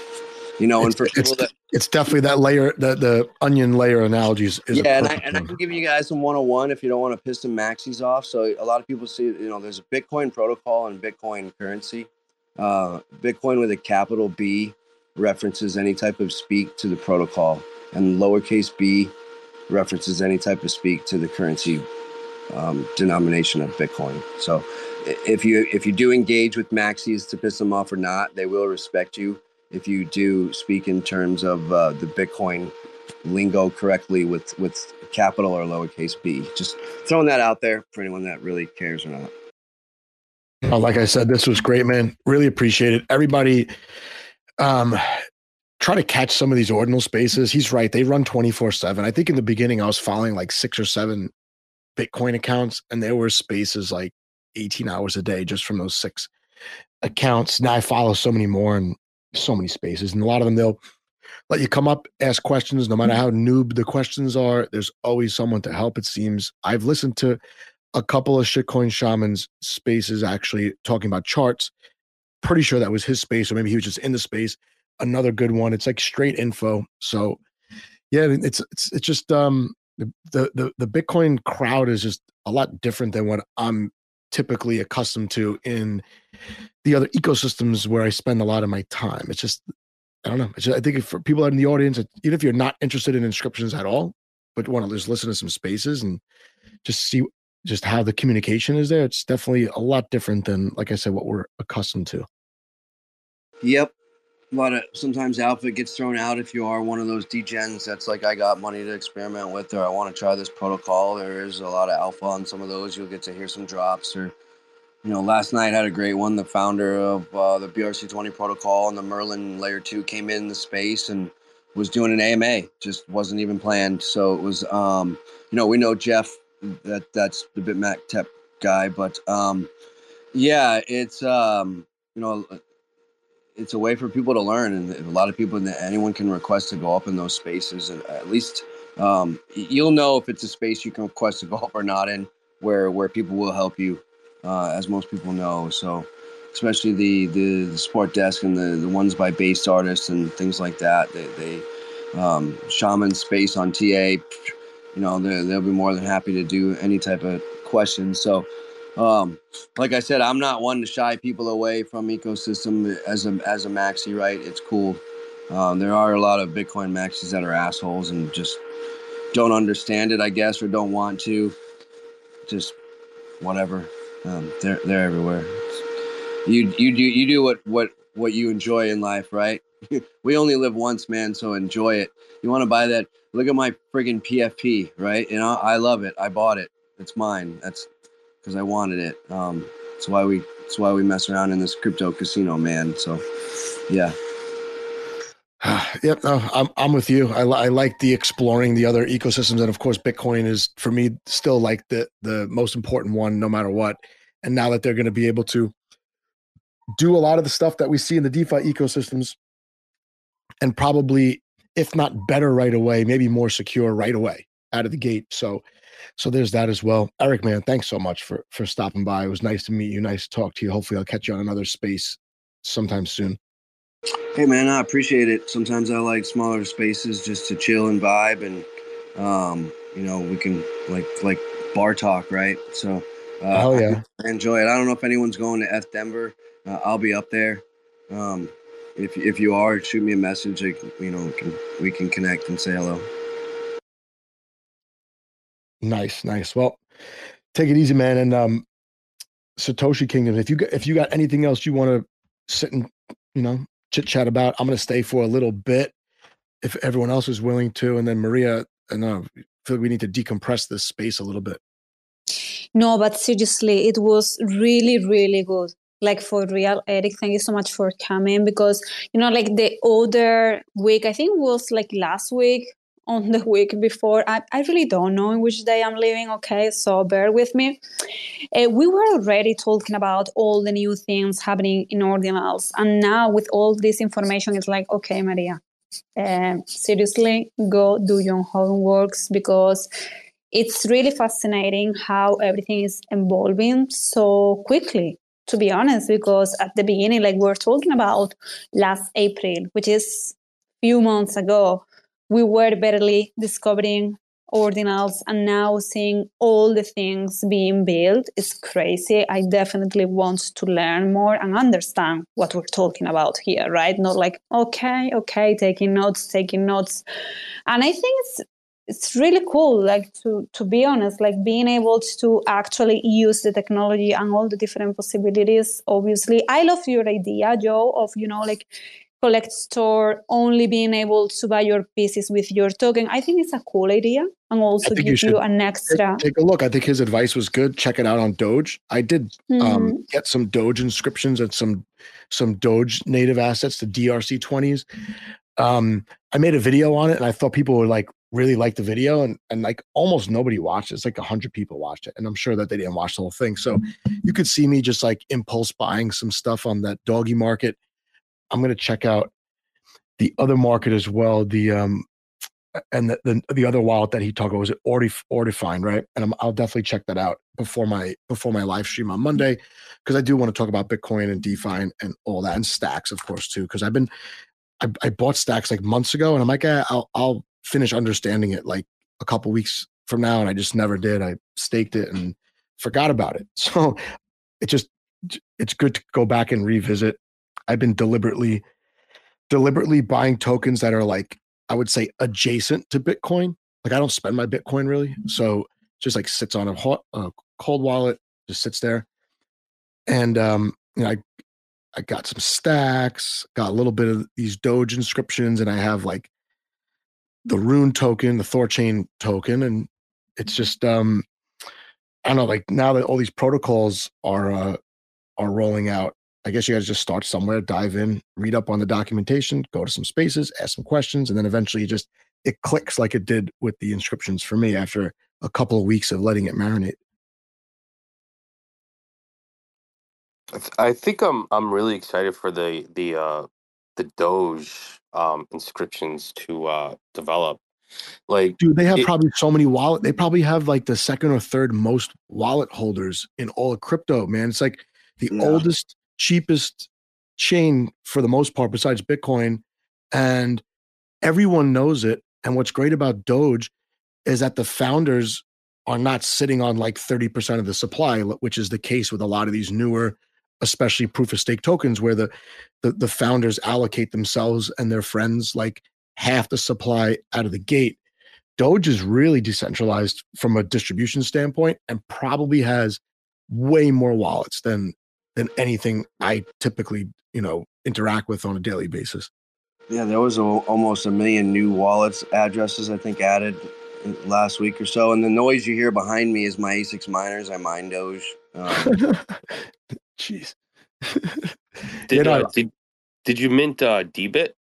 you know, it's, and for people that it's definitely that layer, the the onion layer analogies. Is yeah, and I, and I can give you guys some one on one if you don't want to piss some maxis off. So a lot of people see, you know, there's a Bitcoin protocol and Bitcoin currency. Uh, Bitcoin with a capital B references any type of speak to the protocol, and lowercase b references any type of speak to the currency um, denomination of Bitcoin. So if you if you do engage with maxis to piss them off or not, they will respect you if you do speak in terms of uh, the Bitcoin lingo correctly with with capital or lowercase b. Just throwing that out there for anyone that really cares or not. Oh, like I said, this was great, man. Really appreciate it. Everybody, um, try to catch some of these ordinal spaces. He's right; they run twenty four seven. I think in the beginning I was following like six or seven Bitcoin accounts, and there were spaces like 18 hours a day just from those six accounts. Now I follow so many more and so many spaces, and a lot of them they'll let you come up, ask questions, no matter mm-hmm. how noob the questions are. There's always someone to help. It seems I've listened to a couple of shitcoin shamans spaces actually talking about charts. Pretty sure that was his space, or maybe he was just in the space. Another good one. It's like straight info. So yeah, it's it's it's just um the the the Bitcoin crowd is just a lot different than what I'm typically accustomed to in the other ecosystems where I spend a lot of my time. It's just, I don't know. Just, I think for people in the audience, even if you're not interested in inscriptions at all, but want to just listen to some spaces and just see just how the communication is there, it's definitely a lot different than, like I said, what we're accustomed to. Yep a lot of sometimes alpha gets thrown out if you are one of those degens that's like I got money to experiment with or I want to try this protocol. There is a lot of alpha on some of those. You'll get to hear some drops or you know, last night had a great one. The founder of uh, the BRC20 protocol and the Merlin layer two came in the space and was doing an AMA. Just wasn't even planned. So it was, um, you know, we know Jeff that that's the Bitmap Tech guy, but um, yeah, it's um, you know it's a way for people to learn, and a lot of people, anyone can request to go up in those spaces, and at least um, you'll know if it's a space you can request to go up or not in, where where people will help you, uh, as most people know. So, especially the, the, the sport desk and the the ones by based artists and things like that, they they um, shaman space on TA, you know, they'll be more than happy to do any type of questions. So um, like I said, I'm not one to shy people away from ecosystem as a as a maxi, right? It's cool. Um, there are a lot of Bitcoin maxis that are assholes and just don't understand it, I guess, or don't want to. Just whatever. Um, they're they're everywhere. You you do you do what what what you enjoy in life, right? (laughs) we only live once, man. So enjoy it. You want to buy that? Look at my friggin' PFP, right? You know, I love it. I bought it. It's mine. That's because I wanted it. Um, that's why we that's why we mess around in this crypto casino, man. So, yeah. (sighs) yep, no, I'm I'm with you. I, I like the exploring the other ecosystems, and of course, Bitcoin is for me still like the the most important one, no matter what. And now that they're going to be able to do a lot of the stuff that we see in the DeFi ecosystems, and probably if not better right away, maybe more secure right away out of the gate. So so there's that as well. Erik, man, thanks so much for for stopping by. It was nice to meet you. Nice to talk to you. Hopefully, I'll catch you on another space sometime soon. Hey, man, I appreciate it. Sometimes I like smaller spaces just to chill and vibe, and um, you know, we can like like bar talk, right? So, uh, oh yeah, I enjoy it. I don't know if anyone's going to ETHDenver. Uh, I'll be up there. Um, if if you are, shoot me a message. Like, you know, we can, we can connect and say hello. Nice, nice. Well, take it easy, man. And um, Satoshi Kingdom. If you got, if you got anything else you want to sit and you know chit chat about, I'm going to stay for a little bit if everyone else is willing to. And then Maria, and I feel like we need to decompress this space a little bit. No, but seriously, it was really, really good. Like for real, Erik, thank you so much for coming because you know, like the other week, I think was like last week on the (laughs) week before. I, I really don't know in which day I'm leaving, okay? So bear with me. Uh, we were already talking about all the new things happening in Ordinals. And now, with all this information, it's like, okay, Maria, uh, seriously, go do your homeworks because it's really fascinating how everything is evolving so quickly to be honest because at the beginning like we are talking about last april which is few months ago we were barely discovering ordinals and now seeing all the things being built is crazy. I definitely want to learn more and understand what we're talking about here, right? Not like, okay, okay, taking notes, taking notes. And I think it's it's really cool like to to be honest like being able to actually use the technology and all the different possibilities obviously i love your idea joe of you know like collect store only being able to buy your pieces with your token i think it's a cool idea and also give you, you, an extra take, a look i think his advice was good check it out on doge i did um, mm-hmm. um, get some doge inscriptions and some some doge native assets the drc20s um, i made a video on it and i thought people would like really like the video and, and like almost nobody watched it. It's like a hundred people watched it. And I'm sure that they didn't watch the whole thing. So you could see me just like impulse buying some stuff on that doggy market I'm going to check out the other market as well. The um, and the, the, the other wallet that he talked about was it Ordi Ordifind, right? And i will definitely check that out before my before my live stream on Monday because I do want to talk about Bitcoin and DeFi and, and all that and Stacks, of course, too. Because I've been I, I, bought Stacks like months ago, and I'm like, eh, I'll I'll finish understanding it like a couple weeks from now, and I just never did. I staked it and forgot about it. (laughs) So it just it's good to go back and revisit I've been deliberately deliberately buying tokens that are like I would say adjacent to Bitcoin. Like I don't spend my Bitcoin really, so just like sits on a, hot, a cold wallet, just sits there. And um, you know, I I got some stacks, got a little bit of these Doge inscriptions, and I have like the Rune token, the Thorchain token, and it's just um, I don't know, like now that all these protocols are uh, are rolling out, I guess you guys just start somewhere, dive in, read up on the documentation, go to some spaces, ask some questions, and then eventually just it clicks like it did with the inscriptions for me after a couple of weeks of letting it marinate. I think I'm I'm really excited for the the uh the Doge um inscriptions to uh develop. Like dude, they have it, probably so many wallet. They probably have like the second or third most wallet holders in all of crypto, man. It's like the yeah. oldest, cheapest chain for the most part, besides Bitcoin, and everyone knows it. And what's great about Doge is that the founders are not sitting on like 30% of the supply, which is the case with a lot of these newer, especially proof of stake tokens, where the, the, the founders allocate themselves and their friends like half the supply out of the gate. Doge is really decentralized from a distribution standpoint and probably has way more wallets than than anything I typically, you know, interact with on a daily basis. Yeah, there was a, almost a million new wallets addresses I think added last week or so, and the noise you hear behind me is my ASICS miners. I mine Doge. Um, (laughs) Jeez. (laughs) did, uh, did did you mint uh, Debit?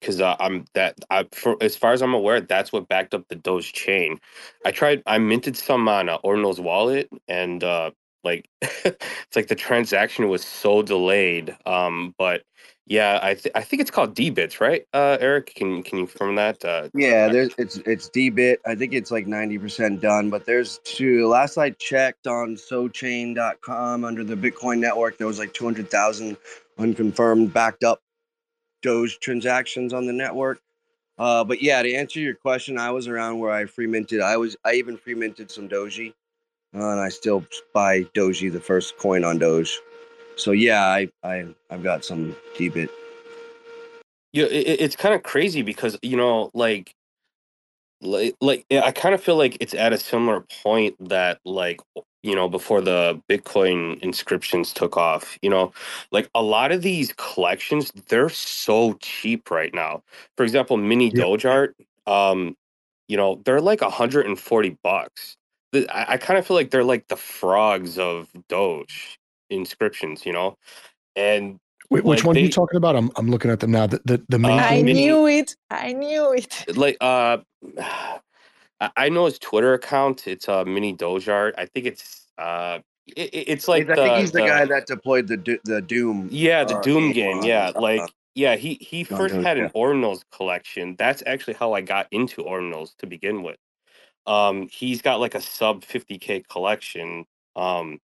Because uh, I'm that I for as far as I'm aware, that's what backed up the Doge chain. I tried. I minted some on uh, Ordinals wallet, and uh, like (laughs) it's like the transaction was so delayed. Um, but yeah, I th- I think it's called Dbits, right? Uh, Erik, can can you confirm that? Uh, yeah, there's it's it's Dbit. I think it's like ninety percent done, but there's two. Last I checked on SoChain.com under the Bitcoin network, there was like two hundred thousand unconfirmed backed up Doge transactions on the network. Uh, but yeah, to answer your question, I was around where I free minted. I was I even free minted some Doji. Uh, and I still buy Doji, the first coin on Doge. So yeah, I I I've got some Debit. Yeah, it, it's kind of crazy because you know, like, like, like I kind of feel like it's at a similar point that like you know before the Bitcoin inscriptions took off. You know, like a lot of these collections, they're so cheap right now. For example, mini Doge art, um, you know, they're like 140 bucks the, I, I kind of feel like they're like the frogs of Doge inscriptions, you know, and Wait, which like one they, are you talking about? I'm I'm looking at them now. The the, the main. Uh, I knew it. I knew it. Like uh, (sighs) I know his Twitter account. It's a uh, mini Doge art. I think it's uh, it, it's like I the, think he's the, the, guy that deployed the the Doom. Yeah, the uh, Doom game. Yeah, like yeah, he he first had an Ordinals collection. That's actually how I got into Ordinals to begin with um, he's got like a sub 50k collection um,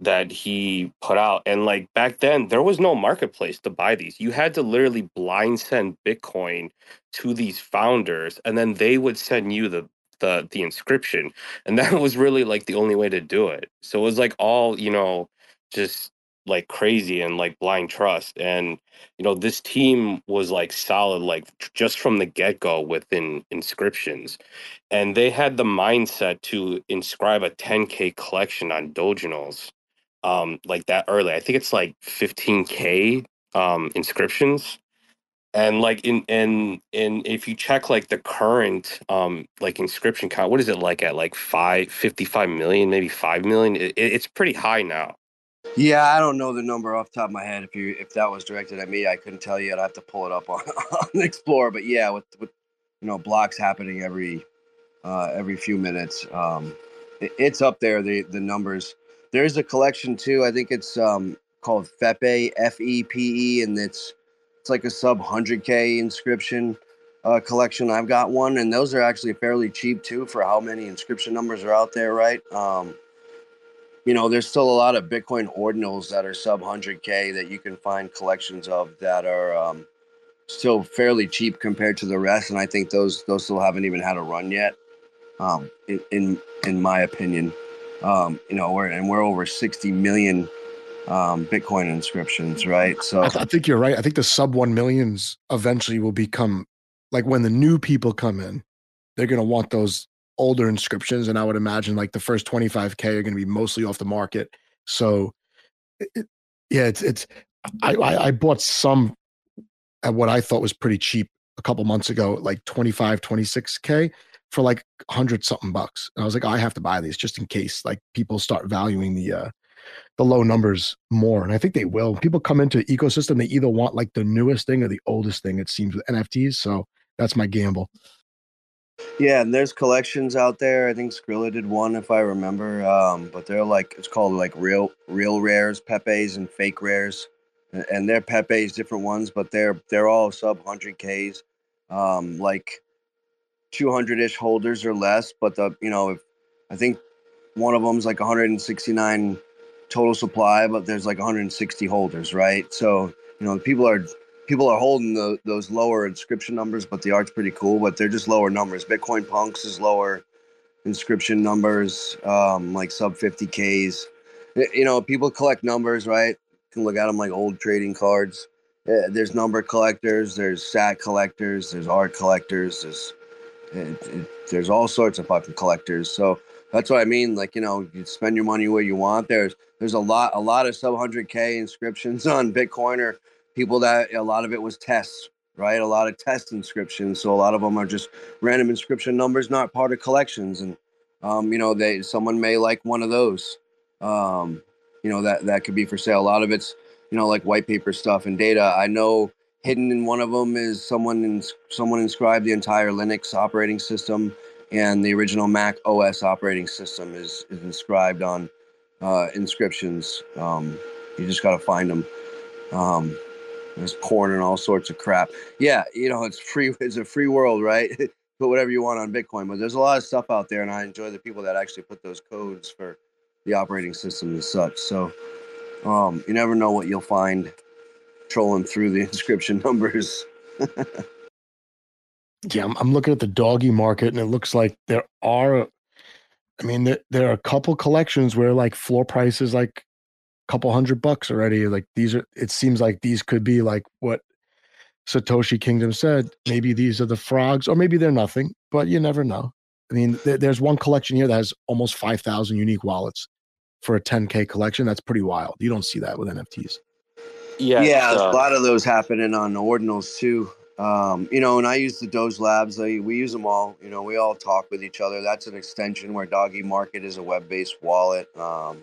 that he put out and like back then there was no marketplace to buy these. You had to literally blind send bitcoin to these founders and then they would send you the the the inscription and (laughs) that was really like the only way to do it. So it was like all you know just like crazy and like blind trust and you know this team was like solid like just from the get-go within inscriptions and they had the mindset to inscribe a 10k collection on doginals um like that early. I think it's like 15k um inscriptions and like in in in if you check like the current um like inscription count what is it like at like five fifty five million maybe 5 million? It, it's pretty high now yeah, I don't know the number off the top of my head. If you if that was directed at me, I couldn't tell you. I'd have to pull it up on, (laughs) on Explorer. But yeah, with with you know blocks happening every uh, every few minutes, um, it, it's up there. The the numbers. There's a collection too. I think it's um, called FEPE, F E P E, and it's it's like a sub hundred k inscription uh, collection. I've got one, and those are actually fairly cheap too for how many inscription numbers are out there, right? Um, you know, there's still a lot of Bitcoin ordinals that are sub 100K that you can find collections of that are um, still fairly cheap compared to the rest. And I think those those still haven't even had a run yet, um, in, in, in my opinion. Um, you know, we're and we're over 60 million um, Bitcoin inscriptions, right? So I, th- I think you're right. I think the sub one millions eventually will become like when the new people come in, they're going to want those older inscriptions, and I would imagine like the first 25k are going to be mostly off the market. So, it, yeah, it's it's. I, I I bought some at what I thought was pretty cheap a couple months ago, like 25, 26k for like hundred something bucks. And I was like, oh, I have to buy these just in case like people start valuing the uh the low numbers more. And I think they will. People come into ecosystem, they either want like the newest thing or the oldest thing, it seems with NFTs. So that's my gamble. Yeah, and there's collections out there. I think Skrilla did one, if I remember. Um, but they're like it's called like real real rares, Pepes, and fake rares, and, and they're Pepes, different ones, but they're they're all sub hundred Ks, um, like two hundred ish holders or less. But the you know if I think one of them's like 169 total supply, but there's like 160 holders, right? So you know people are people are holding the, those lower inscription numbers, but the art's pretty cool. But they're just lower numbers. Bitcoin Punks is lower inscription numbers, um, like sub 50ks. You know, people collect numbers, right? You can look at them like old trading cards. Eh, there's number collectors, there's sat collectors, there's art collectors, there's it, it, there's all sorts of fucking collectors. So that's what I mean. Like you know, you spend your money where you want. There's there's a lot a lot of sub 100k inscriptions (laughs) on Bitcoin or people that a lot of it was tests, right? A lot of test inscriptions. So a lot of them are just random inscription numbers, not part of collections. And um, you know, they someone may like one of those. Um, you know, that that could be for sale. A lot of it's, you know, like white paper stuff and data. I know hidden in one of them is someone in, someone inscribed the entire Linux operating system and the original Mac OS operating system is, is inscribed on uh, inscriptions. Um, you just got to find them. Um, there's porn and all sorts of crap. Yeah, you know, it's free. (laughs) It's a free world, right? (laughs) put whatever you want on Bitcoin, but there's a lot of stuff out there, and I enjoy the people that actually put those codes for the operating system and such. So um, you never know what you'll find trolling through the (laughs) inscription numbers. yeah, I'm, I'm, looking at the doggy market, and it looks like there are. I mean, there, there are a couple collections where like floor prices like couple hundred bucks already. Like these are, it seems like these could be like what Satoshi Kingdom said. Maybe these are the frogs, or maybe they're nothing, but you never know. I mean, th- there's one collection here that has almost 5,000 unique wallets for a 10K collection. That's pretty wild. You don't see that with NFTs. Yeah. Yeah. Uh, a lot of those happening on ordinals too. Um, you know, and I use the Doge Labs. I, we use them all. You know, we all talk with each other. That's an extension where Doggy Market is a web based wallet. Um,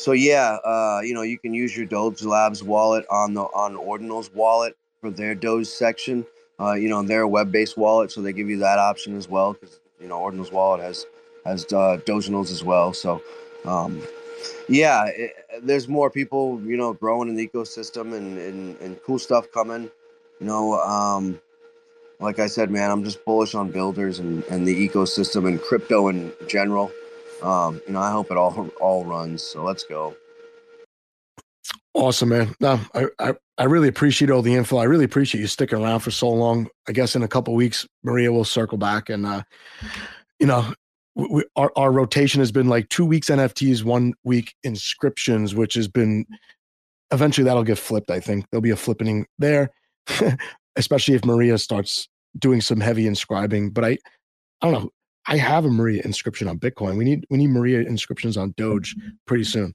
so yeah, uh, you know, you can use your Doge Labs wallet on the on Ordinals wallet for their Doge section. Uh, you know, they're a web-based wallet, so they give you that option as well because you know Ordinals wallet has has uh, as well. So um, yeah, it, there's more people you know growing in the ecosystem and and, and cool stuff coming. You know, um, like I said, man, I'm just bullish on builders and, and the ecosystem and crypto in general. Um, you know, I hope it all all runs. So let's go. Awesome, man. No, I, I, I really appreciate all the info. I really appreciate you sticking around for so long. I guess in a couple weeks, Maria will circle back and, uh, you know, we, our, our rotation has been like two weeks NFTs, one week inscriptions, which has been eventually that'll get flipped. I think there'll be a flipping there, (laughs) especially if Maria starts doing some heavy inscribing. But I, I don't know. I have a Maria inscription on Bitcoin. We need we need Maria inscriptions on Doge mm-hmm. pretty soon.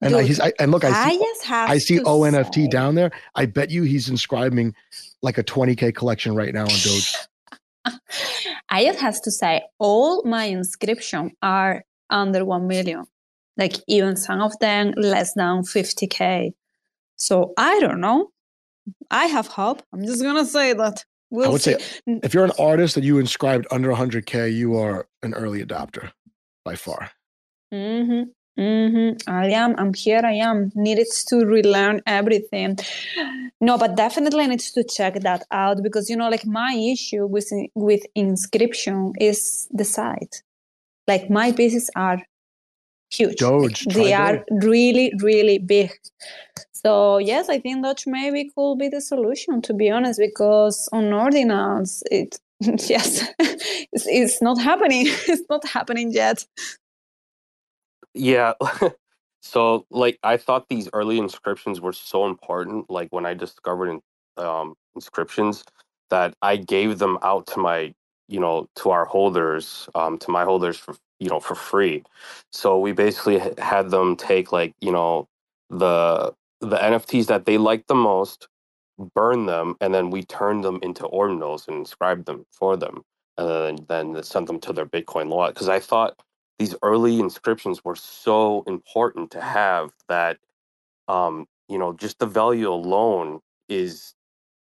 And Dude, I, he's, I, and look, I see, I see ONFT say. down there. I bet you he's inscribing like a 20k collection right now on Doge. (laughs) I just has to say, all my inscriptions are under one million. Like even some of them less than 50k. So I don't know. I have hope. I'm just gonna say that. We'll I would see. say if you're an artist that you inscribed under 100k, you are an early adopter by far. Mm-hmm. Mm-hmm. I am. I'm here. I am. Needed to relearn everything. No, but definitely needs to check that out because you know, like my issue with with inscription is the site. Like my pieces are huge. Doge. They are really, really big. So yes, I think Doge maybe could be the solution to be honest, because on ordinals it (laughs) yes, it's, it's not happening. (laughs) it's not happening yet. Yeah. (laughs) so like I thought these early inscriptions were so important. Like when I discovered in, um, inscriptions that I gave them out to my, you know, to our holders, um, to my holders for you know for free. So we basically had them take like you know the the NFTs that they liked the most, burn them, and then we turned them into ordinals and inscribed them for them, and then, then sent them to their Bitcoin wallet. Because I thought these early inscriptions were so important to have that, um, you know, just the value alone is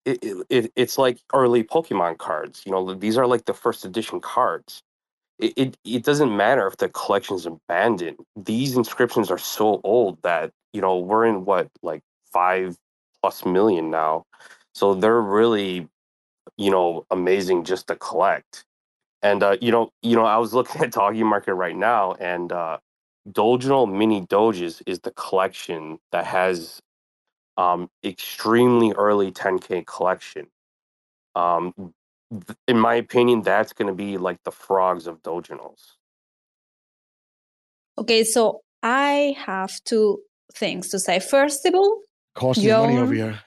it, it, it's like early Pokemon cards. You know, these are like the first edition cards. It, it doesn't matter if the collection's abandoned. These inscriptions are so old that you know we're in what like five plus million now, so they're really you know amazing just to collect. And uh, you know, you know, I was (laughs) looking at Doggy Market right now, and uh, Doginal Mini Doges is the collection that has um, extremely early 10K collection. Um, in my opinion, that's going to be like the frogs of Doginals. Okay, so I have two things to say. First of all, costing money over here.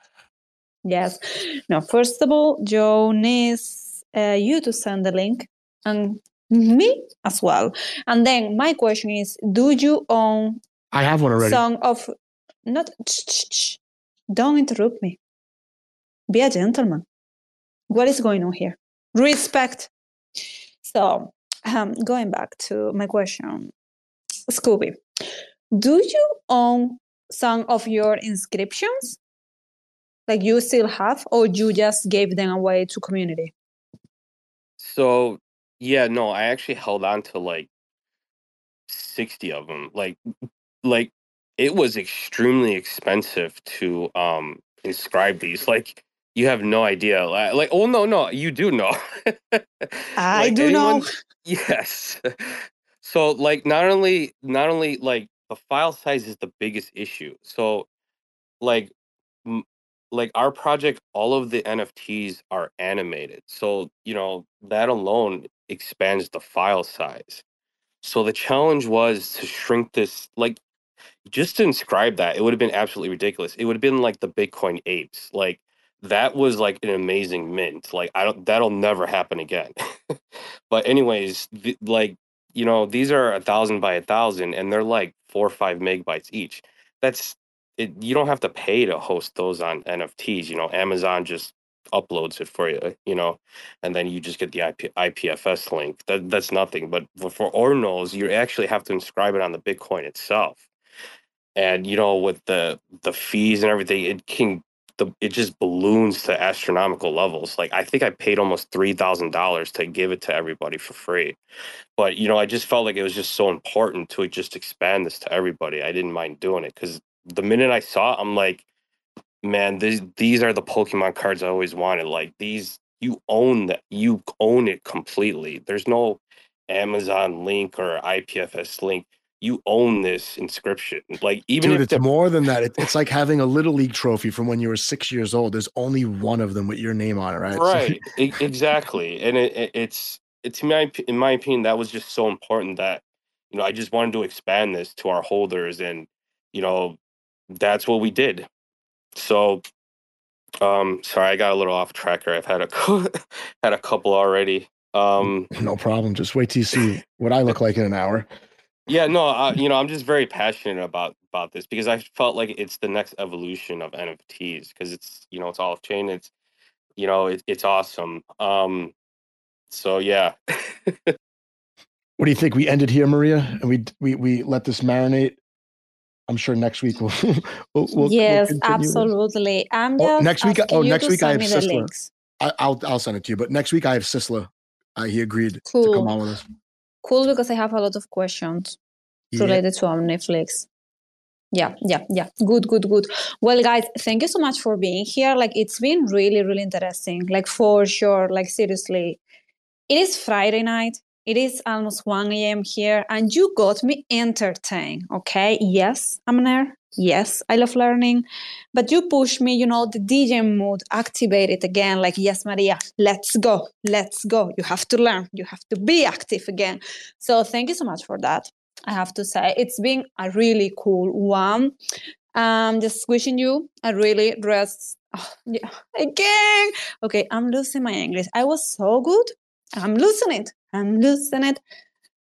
Yes. No, first of all, Joe needs uh, you to send the link and me as well. And then my question is, do you own I have one already. Song of not don't interrupt me. Be a gentleman. What is going on here? Respect. So, um, going back to my question, Scooby, do you own some of your inscriptions? Like you still have, or you just gave them away to community? So, yeah, no, I actually held on to like 60 of them. Like, like it was extremely expensive to um inscribe these. (laughs) Like you have no idea. Like, oh no, no, you do know. (laughs) I like, do anyone, know. (laughs) Yes. So like not only not only like the file size is the biggest issue. So like m- like our project all of the NFTs are animated. So, you know, that alone expands the file size. So the challenge was to shrink this like just to inscribe that, it would have been absolutely ridiculous. It would have been like the Bitcoin apes. Like that was like an amazing mint. Like I don't that'll never happen again. (laughs) but anyways, the, like you know, these are a thousand by a thousand, and they're like four or five megabytes each. That's it. You don't have to pay to host those on NFTs. You know, Amazon just uploads it for you, you know, and then you just get the IP, IPFS link. That that's nothing. But for Ordinals, you actually have to inscribe it on the Bitcoin itself and you know with the the fees and everything it can the it just balloons to astronomical levels. Like i think i paid almost $3000 to give it to everybody for free. But you know i just felt like it was just so important to just expand this to everybody. I didn't mind doing it because the minute i saw it i'm like man these these are the pokemon cards i always wanted. Like these you own that you own it completely. There's no amazon link or ipfs link you own this inscription. Like even Dude, if it's more than that. it's like having a little league trophy from when you were six years old. There's only one of them with your name on it, right? Right. (laughs) exactly. And it, it, it's it's my in my opinion that was just so important that you know I just wanted to expand this to our holders, and you know that's what we did. So, um, sorry, I got a little off tracker. I've had a (laughs) had a couple already. Um, no problem. Just wait till you see what I look like in an hour. Yeah, no, uh, you know, I'm just very passionate about about this because I felt like it's the next evolution of NFTs because it's you know it's on-chain. It's you know it, it's awesome. Um, so yeah. (laughs) what do you think? We ended here, Maria, and we we we let this marinate. I'm sure next week we'll. (laughs) we'll, we'll yes, we'll absolutely. I'm just oh, next week. Oh, next week I have Sisla. I, will I'll send it to you. But next week I have Sisla. Uh, he agreed cool. to come on with us. Cool, because I have a lot of questions yeah. related to our Netflix. Yeah, yeah, yeah. Good, good, good. Well, guys, thank you so much for being here. Like, it's been really, really interesting. Like, for sure. Like, seriously. It is Friday night. It is almost 1 a.m. here, and you got me entertained. Okay. Yes, I'm there. Yes, I love learning, but you push me, you know, the DJ mood activate it again. Like, yes, Maria, let's go, let's go. You have to learn, you have to be active again. So, thank you so much for that. I have to say, it's been a really cool one. Um, just wishing you a really rest. Oh, (sighs) yeah, again. Okay, I'm losing my English. I was so good. I'm losing it. I'm losing it.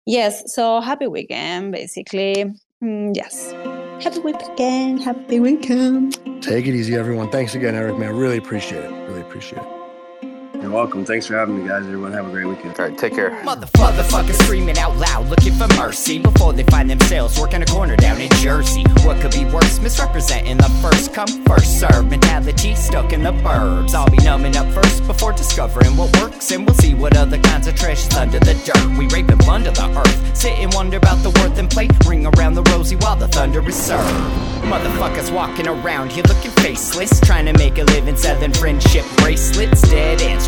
Yes, so happy weekend, basically. Mm, yes. Happy weekend. Happy weekend. Take it easy, everyone. Thanks again, Erik, man. Really appreciate it. Really appreciate it. You're welcome. Thanks for having me, guys. Everyone have a great weekend. All right, take care. Motherfuckers screaming out loud, looking for mercy before they find themselves working a corner down in Jersey. What could be worse? Misrepresenting the first come, first serve mentality stuck in the burbs. I'll be numbing up first before discovering what works, and we'll see what other kinds of treasures under the dirt. We rape and plunder the earth, sit and wonder about the worth and play, ring around the rosy while the thunder is served. Motherfuckers walking around here looking faceless, trying to make a living selling friendship bracelets, dead ends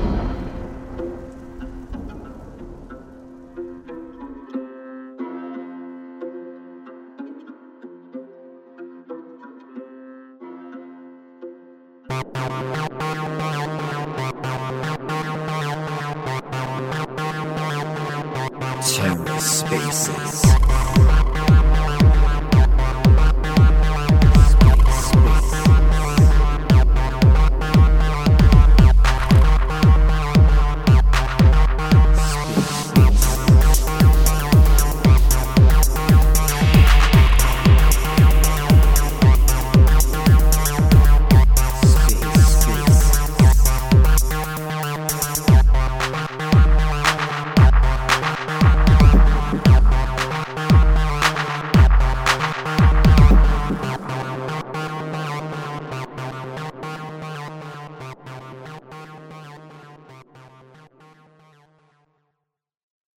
TerraSpaces.